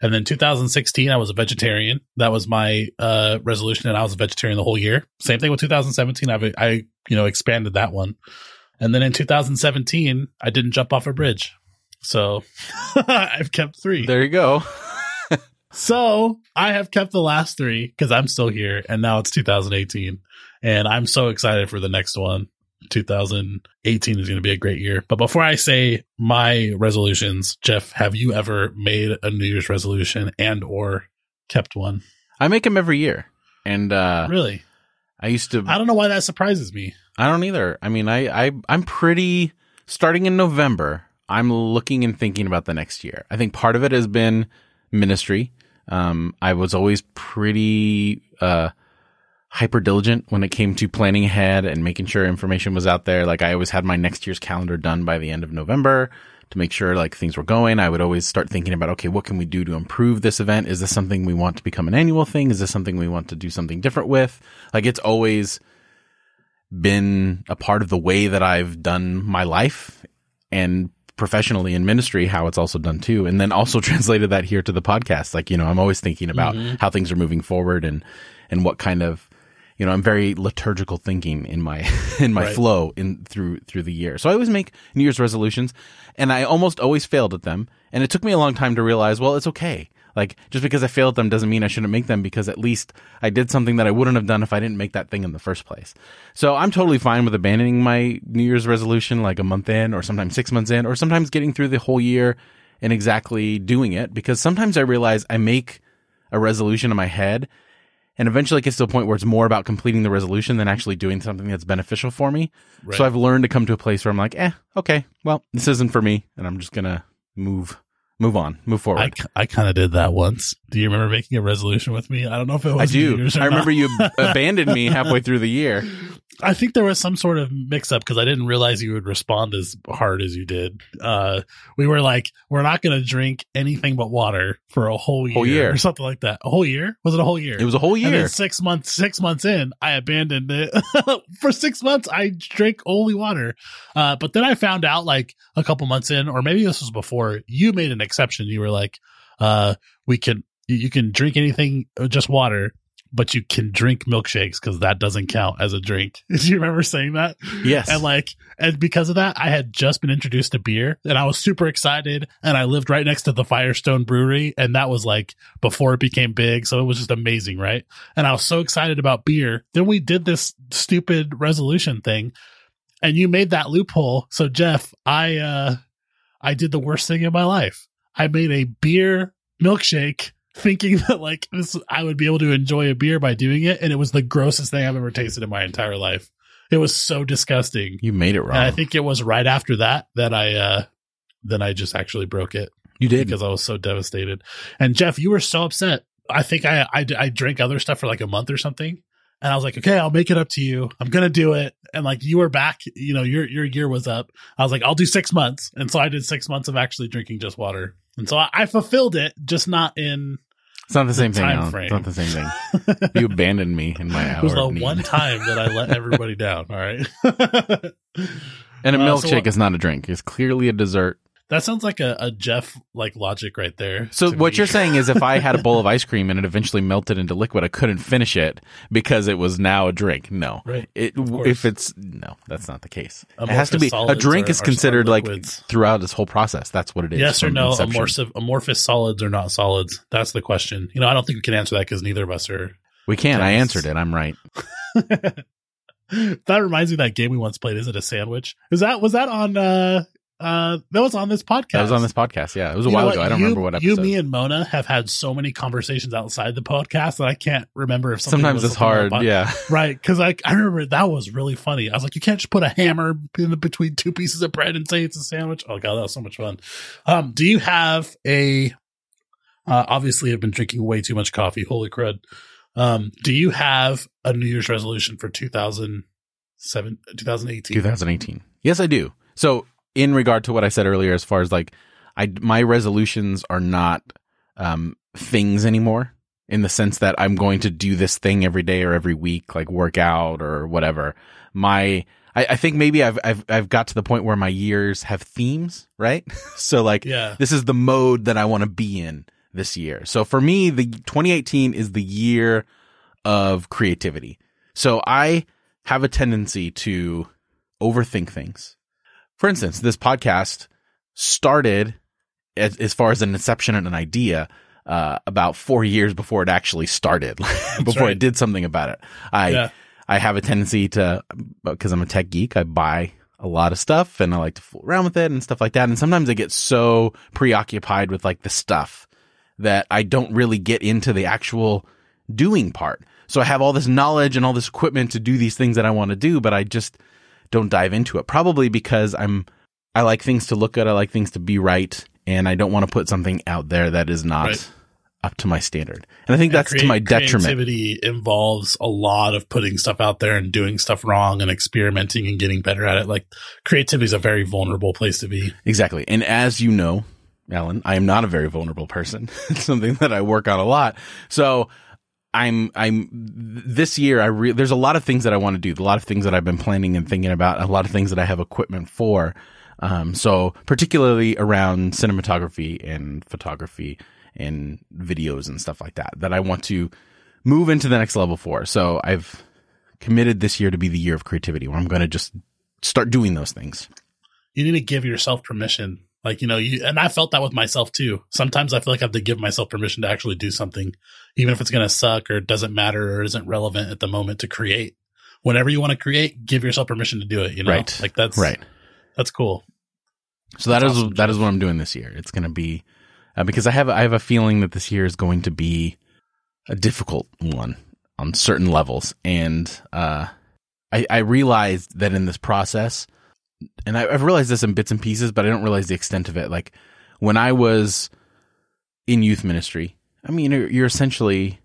And then 2016, I was a vegetarian. That was my uh, resolution, and I was a vegetarian the whole year. Same thing with 2017. I've I you know expanded that one. And then in 2017, I didn't jump off a bridge. So I've kept three. There you go. So I have kept the last three because I'm still here and now it's 2018. And I'm so excited for the next one. 2018 is going to be a great year. But before I say my resolutions, Jeff, have you ever made a New Year's resolution and or kept one? I make them every year. And uh, Really? I used to. I don't know why that surprises me. I don't either. I mean, I, I I'm pretty starting in November. I'm looking and thinking about the next year. I think part of it has been ministry. Um, I was always pretty uh, hyper diligent when it came to planning ahead and making sure information was out there. Like I always had my next year's calendar done by the end of November to make sure like things were going. I would always start thinking about, okay, what can we do to improve this event? Is this something we want to become an annual thing? Is this something we want to do something different with? Like it's always been a part of the way that I've done my life and professionally in ministry, how it's also done too. And then also translated that here to the podcast. Like, you know, I'm always thinking about mm-hmm. how things are moving forward and, and what kind of, you know, I'm very liturgical thinking in my, in my Right. flow in through, through the year. So I always make New Year's resolutions and I almost always failed at them. And it took me a long time to realize, well, it's okay. Like just because I failed at them doesn't mean I shouldn't make them because at least I did something that I wouldn't have done if I didn't make that thing in the first place. So I'm totally fine with abandoning my New Year's resolution like a month in or sometimes six months in or sometimes getting through the whole year and exactly doing it because sometimes I realize I make a resolution in my head and eventually it gets to a point where it's more about completing the resolution than actually doing something that's beneficial for me. Right. So I've learned to come to a place where I'm like, eh, okay, well, this isn't for me and I'm just going to move, move on, move forward. I, I kind of did that once. Do you remember making a resolution with me? I don't know if it was I do. I remember you abandoned me halfway through the year. I think there was some sort of mix up because I didn't realize you would respond as hard as you did. Uh, we were like, we're not going to drink anything but water for a whole year, Whole year. or something like that. A whole year? Was it a whole year? It was a whole And year. then six months, six months in, I abandoned it. For six months, I drank only water. Uh, but then I found out like a couple months in, or maybe this was before, you made an exception. You were like, uh, we can, you can drink anything, uh, just water, but you can drink milkshakes because that doesn't count as a drink. Do you remember saying that? Yes. And like, and because of that, I had just been introduced to beer and I was super excited. And I lived right next to the Firestone Brewery. And that was like before it became big. So it was just amazing. Right. And I was so excited about beer. Then we did this stupid resolution thing and you made that loophole. So Jeff, I, uh, I did the worst thing in my life. I made a beer milkshake thinking that like this, I would be able to enjoy a beer by doing it. And it was the grossest thing I've ever tasted in my entire life. It was so disgusting. you made it wrong. And I think it was right after that that I uh then I just actually broke it you did. because I was so devastated. And Jeff, you were so upset. I think I I, I drank other stuff for like a month or something. And I was like, okay, I'll make it up to you. I'm gonna do it. And like you were back, you know, your your year was up. I was like, I'll do six months. And so I did six months of actually drinking just water. And so I, I fulfilled it, just not in It's not the same thing. time frame. It's not the same thing. You abandoned me in my hour. it was the need. one time that I let everybody down. All right. And a Uh, so milkshake is not a drink. It's clearly a dessert. That sounds like a, a Jeff like logic right there. So what me. you're saying is if I had a bowl of ice cream and it eventually melted into liquid, I couldn't finish it because it was now a drink. No. Right. It, if it's no, that's not the case. it has to be a drink are- is considered like throughout this whole process. That's what it is. Yes or no? Amorphous, amorphous solids are not solids. That's the question. You know, I don't think we can answer that because neither of us are. We can. I answered it. I'm right. that reminds me of that game we once played. Is it a sandwich? Is that was that on? uh uh That was on this podcast. That was on this podcast. Yeah, it was a You while ago. I don't you, remember what episode. You, me, and Mona have had so many conversations outside the podcast that I can't remember if Sometimes it's hard. Yeah. right? Because I I remember that was really funny. I was like, you can't just put a hammer in the, between two pieces of bread and say it's a sandwich. Oh god, that was so much fun. Um, do you have a? Uh, obviously, I've been drinking way too much coffee. Holy crud! Um, do you have a New Year's resolution for 2007, 2018? 2018. Yes, I do. So, in regard to what I said earlier, as far as like, I my resolutions are not um, things anymore, in the sense that I'm going to do this thing every day or every week, like work out or whatever. My I, I think maybe I've I've I've got to the point where my years have themes, right? so like Yeah. this is the mode that I want to be in this year. So for me, the 2018 is the year of creativity. So I have a tendency to overthink things. For instance, this podcast started as, as far as an inception and an idea uh, about four years before it actually started, before I did something about it. I Yeah. I have a tendency to because I'm a tech geek. I buy a lot of stuff and I like to fool around with it and stuff like that. And sometimes I get so preoccupied with like the stuff that I don't really get into the actual doing part. So I have all this knowledge and all this equipment to do these things that I want to do, but I just don't dive into it. Probably because I'm I like things to look good, I like things to be right, and I don't want to put something out there that is not Right. up to my standard. And I think that's Crea- to my detriment. Creativity involves a lot of putting stuff out there and doing stuff wrong and experimenting and getting better at it. Like creativity is a very vulnerable place to be. Exactly. And as you know, Allen, I am not a very vulnerable person. it's something that I work on a lot. So I'm, I'm this year, I re- there's a lot of things that I want to do, a lot of things that I've been planning and thinking about, a lot of things that I have equipment for. Um, so particularly around cinematography and photography and videos and stuff like that, that I want to move into the next level for. So I've committed this year to be the year of creativity where I'm going to just start doing those things. You need to give yourself permission. Like, you know, you, and I felt that with myself too. Sometimes I feel like I have to give myself permission to actually do something, even if it's going to suck or doesn't matter or isn't relevant at the moment to create. Whenever you want to create, give yourself permission to do it, you know? Right. Like that's, Right. that's cool. So that That's is awesome, that is what I'm doing this year. It's going to be uh, because I have I have a feeling that this year is going to be a difficult one on certain levels, and uh, I, I realized that in this process, and I, I've realized this in bits and pieces, but I don't realize the extent of it. Like when I was in youth ministry, I mean, you're, you're essentially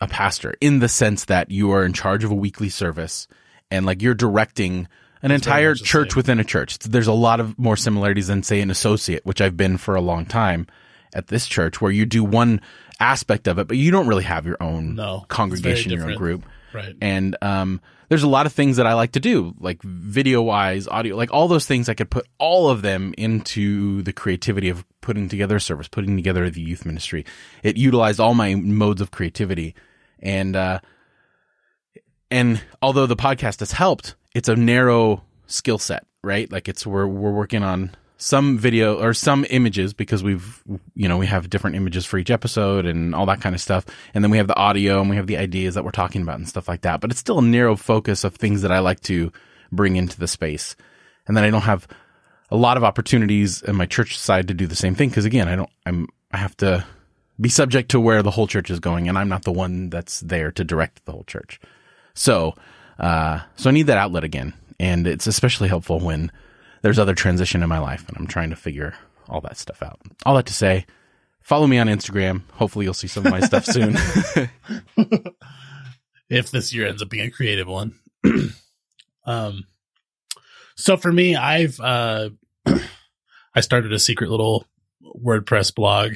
a pastor in the sense that you are in charge of a weekly service, and like you're directing an very entire church within a church. There's a lot of more similarities than say an associate, which I've been for a long time at this church, where you do one aspect of it, but you don't really have your own No, congregation, your own group. Right. And um, there's a lot of things that I like to do, like video wise, audio, like all those things. I could put all of them into the creativity of putting together a service, putting together the youth ministry. It utilized all my modes of creativity, and uh, and although the podcast has helped, it's a narrow skill set, right? Like it's we're we're working on some video or some images because we've you know we have different images for each episode and all that kind of stuff. And then we have the audio and we have the ideas that we're talking about and stuff like that. But it's still a narrow focus of things that I like to bring into the space. And then I don't have a lot of opportunities in my church side to do the same thing because again I don't I'm I have to be subject to where the whole church is going and I'm not the one that's there to direct the whole church. So uh so I need that outlet again. And it's especially helpful when there's other transition in my life and I'm trying to figure all that stuff out. All that to say, follow me on Instagram. Hopefully you'll see some of my stuff soon. if this year ends up being a creative one. um, so for me, I've uh, I started a secret little WordPress blog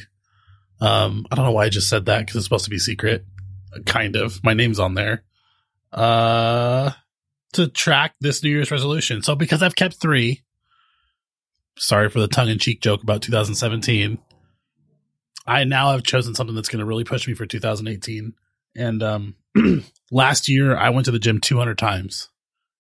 Um, I don't know why I just said that because it's supposed to be secret. Kind of. My name's on there. Uh, to track this New Year's resolution. So because I've kept three, sorry for the tongue in cheek joke about 2017. I now have chosen something that's going to really push me for 2018. And um, last year, I went to the gym 200 times.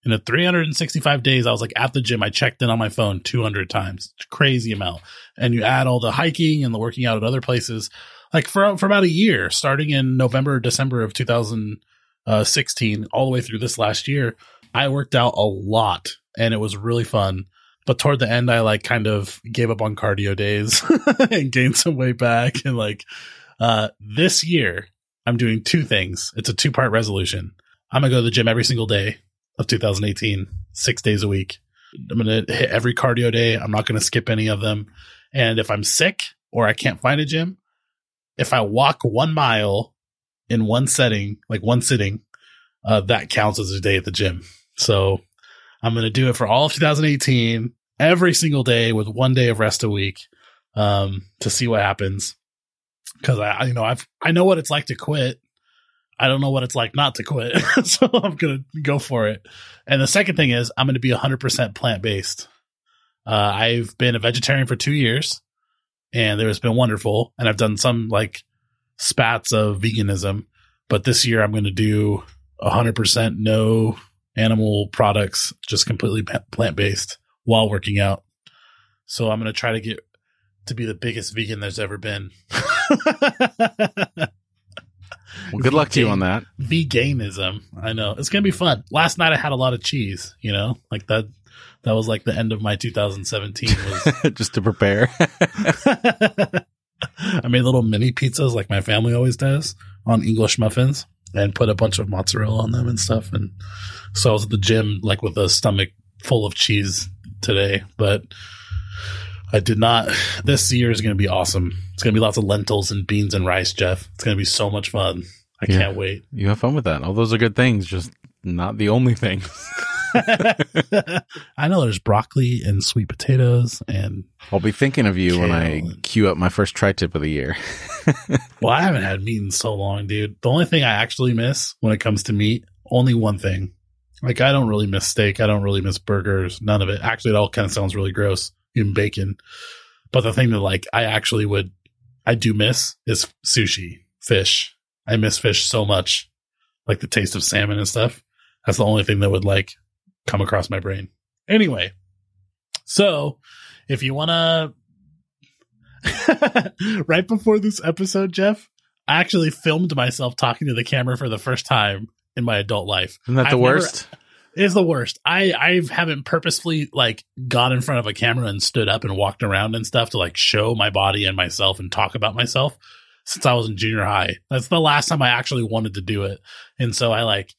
In a 365 days, I was like at the gym. I checked in on my phone 200 times. crazy amount. And you add all the hiking and the working out at other places, like for for about a year, starting in November, December of 2016, all the way through this last year. I worked out a lot, and it was really fun but toward the end, I like kind of gave up on cardio days and gained some weight back. And like, uh, this year, I'm doing two things. It's a two part resolution. I'm going to go to the gym every single day of 2018, six days a week. I'm going to hit every cardio day. I'm not going to skip any of them. And if I'm sick or I can't find a gym, if I walk one mile in one setting, like one sitting, uh, that counts as a day at the gym. So I'm going to do it for all of 2018, every single day with one day of rest a week, um, to see what happens. Cause I, you know, I've, I know what it's like to quit. I don't know what it's like not to quit. so I'm going to go for it. And the second thing is I'm going to be 100% plant based. Uh, I've been a vegetarian for two years and it has been wonderful. And I've done some like spats of veganism, but this year I'm going to do 100% no animal products, just completely plant based while working out. So I'm going to try to get to be the biggest vegan there's ever been. well, good luck to you on that. Veganism. I know. It's going to be fun. Last night I had a lot of cheese, you know, like that. That was like the end of my 2017 was just to prepare. I made little mini pizzas like my family always does on English muffins and put a bunch of mozzarella on them and stuff. And so I was at the gym like with a stomach full of cheese today, but I did not. This year is going to be awesome. It's going to be lots of lentils and beans and rice, Jeff. It's going to be so much fun. I yeah, can't wait. You have fun with that. All those are good things, just not the only things. I know there's broccoli and sweet potatoes and I'll be thinking of you when I queue up my first tri tip of the year. well, I haven't had meat in so long, dude. The only thing I actually miss when it comes to meat, only one thing. Like I don't really miss steak. I don't really miss burgers. None of it. Actually, it all kind of sounds really gross. Even bacon. But the thing that like I actually would, I do miss is sushi, fish. I miss fish so much, like the taste of salmon and stuff. That's the only thing that would like come across my brain. Anyway, so if you want to, right before this episode, Jeff, I actually filmed myself talking to the camera for the first time in my adult life. Isn't that the I've worst? Never, it is the worst. I I haven't purposefully like got in front of a camera and stood up and walked around and stuff to like show my body and myself and talk about myself since I was in junior high. That's the last time I actually wanted to do it. And so I like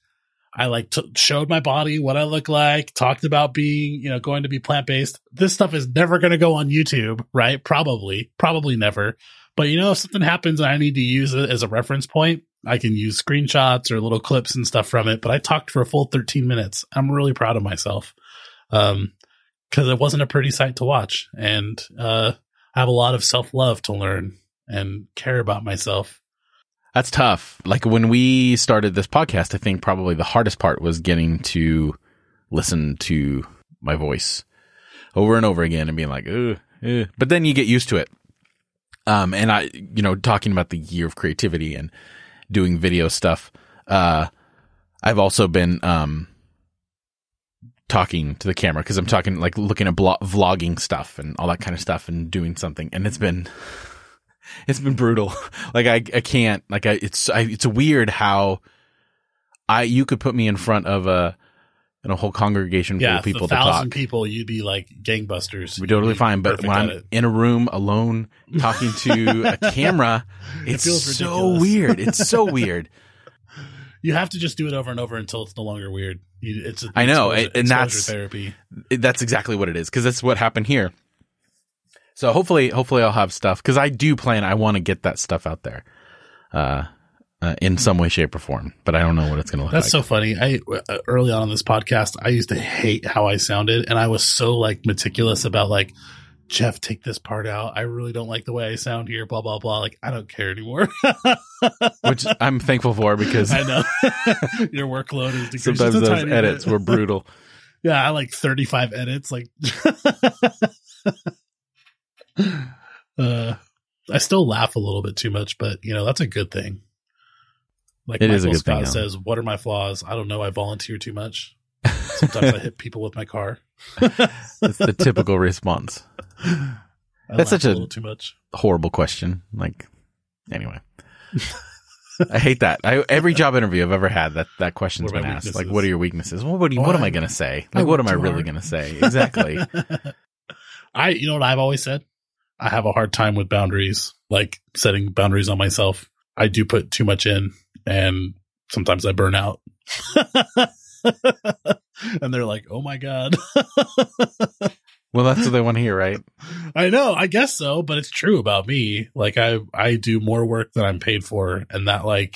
I like t- showed my body what I look like, talked about being, you know, going to be plant based. This stuff is never going to go on YouTube, right? Probably, probably never. But you know, if something happens and I need to use it as a reference point, I can use screenshots or little clips and stuff from it. But I talked for a full 13 minutes. I'm really proud of myself. Um, cause it wasn't a pretty sight to watch. And, uh, I have a lot of self love to learn and care about myself. That's tough. Like when we started this podcast, I think probably the hardest part was getting to listen to my voice over and over again and being like, Ugh, but then you get used to it. Um, and I, you know, talking about the year of creativity and doing video stuff. Uh, I've also been, um, talking to the camera because I'm talking like looking at blo- vlogging stuff and all that kind of stuff and doing something. And it's been, it's been brutal. like I, I can't, like I, it's, I, it's weird how I, you could put me in front of a, in a whole congregation yeah, full of people a thousand people, you'd be like gangbusters. We're totally fine. But when I'm in a room alone talking to a camera, it's it so weird. It's so weird. You have to just do it over and over until it's no longer weird. It's I know, exposure, and that's therapy. That's exactly what it is because that's what happened here. So hopefully, hopefully I'll have stuff because I do plan. I want to get that stuff out there, uh, uh, in some way, shape, or form. But I don't know what it's going to look like. That's like. so funny. I uh, early on in this podcast, I used to hate how I sounded, and I was so like meticulous about like Jeff, take this part out. I really don't like the way I sound here. Blah blah blah. Like I don't care anymore. Which I'm thankful for because I know your workload is decreased. sometimes those edits bit. were brutal. Yeah, I like 35 edits. Like, uh, I still laugh a little bit too much, but you know that's a good thing. Like It Michael is a good Scott thing, says, "What are my flaws? I don't know. I volunteer too much. Sometimes I hit people with my car. That's the typical response. I That's laugh such a- little too much. Horrible question. Like, anyway. I hate that. I, every job interview I've ever had, that that question's been asked. Like, what are your weaknesses? Well, what, do you, what am I going to say? Like, what am I really going to say? Exactly. I, you know what I've always said? I have a hard time with boundaries, like setting boundaries on myself. I do put too much in and sometimes I burn out. and they're like, oh my God. well, that's what they want to hear, right? I know, I guess so, but it's true about me. Like I, I do more work than I'm paid for and that like,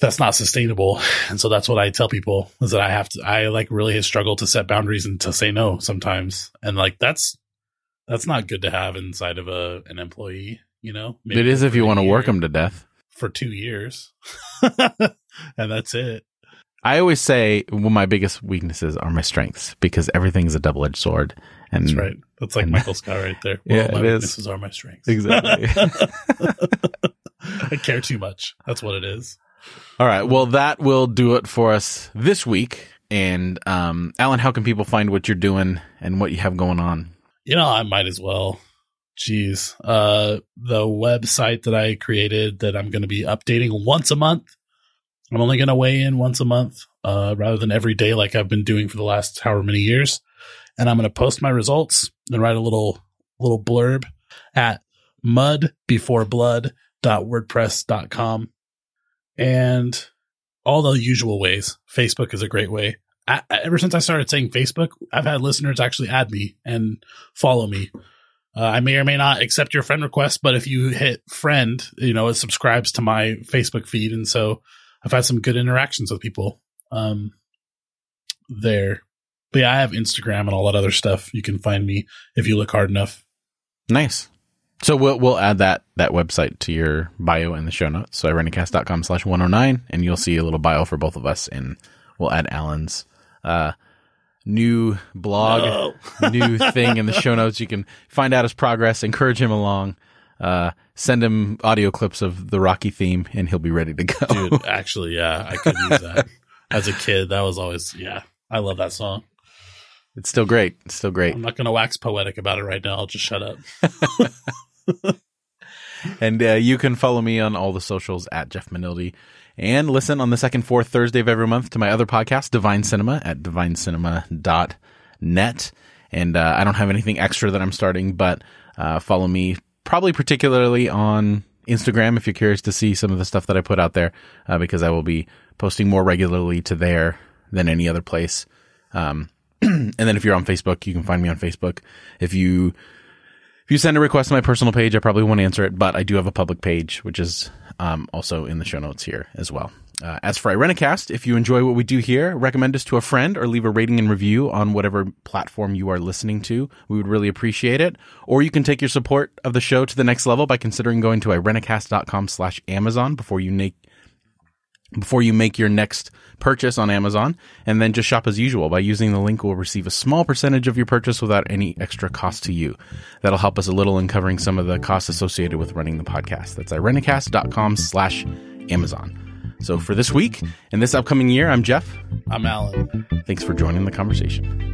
that's not sustainable. And so that's what I tell people is that I have to, I like really struggle to set boundaries and to say no sometimes. And like, that's, that's not good to have inside of a, an employee, you know? it is if you want to work them to death. for two years. and that's it. I always say, well, my biggest weaknesses are my strengths because everything's a double edged sword. And That's right. That's like and- Michael Scott right there. Yeah, my it is. weaknesses are my strengths. Exactly. I care too much. That's what it is. All right. Well, that will do it for us this week. And um, Allen, how can people find what you're doing and what you have going on? You know, I might as well. Jeez. Uh, the website that I created that I'm going to be updating once a month. I'm only going to weigh in once a month, uh, rather than every day like I've been doing for the last however many years. And I'm going to post my results and write a little, little blurb at mudbeforeblood.wordpress.com and all the usual ways. Facebook is a great way. I, ever since I started saying Facebook, I've had listeners actually add me and follow me. Uh, I may or may not accept your friend request, but if you hit friend, you know, it subscribes to my Facebook feed. And so I've had some good interactions with people um, there. But yeah, I have Instagram and all that other stuff. You can find me if you look hard enough. Nice. So we'll we'll add that that website to your bio in the show notes. So irenicast.com slash 109 and you'll see a little bio for both of us and we'll add Allen's uh new blog, No. new thing in the show notes. You can find out his progress, encourage him along, uh send him audio clips of the Rocky theme and he'll be ready to go. Dude, actually, yeah, I could use that. As a kid, that was always, yeah, I love that song. It's still great. It's still great. I'm not going to wax poetic about it right now. I'll just shut up. And uh, you can follow me on all the socials at Jeff Manildi and listen on the second, fourth Thursday of every month to my other podcast, Divine Cinema at divinecinema.net. And uh, I don't have anything extra that I'm starting, but uh, follow me probably particularly on Instagram if you're curious to see some of the stuff that I put out there, uh, because I will be posting more regularly to there than any other place. Um, and then if you're on Facebook, you can find me on Facebook. If you if you send a request to my personal page, I probably won't answer it, but I do have a public page, which is um, also in the show notes here as well. Uh, as for Irenicast, if you enjoy what we do here, recommend us to a friend or leave a rating and review on whatever platform you are listening to. We would really appreciate it. Or you can take your support of the show to the next level by considering going to irenicast.com slash Amazon before you make before you make your next purchase on Amazon, and then just shop as usual. By using the link, we'll receive a small percentage of your purchase without any extra cost to you. That'll help us a little in covering some of the costs associated with running the podcast. That's irenicast.com slash Amazon. So for this week and this upcoming year, I'm Jeff. I'm Allen. Thanks for joining the conversation.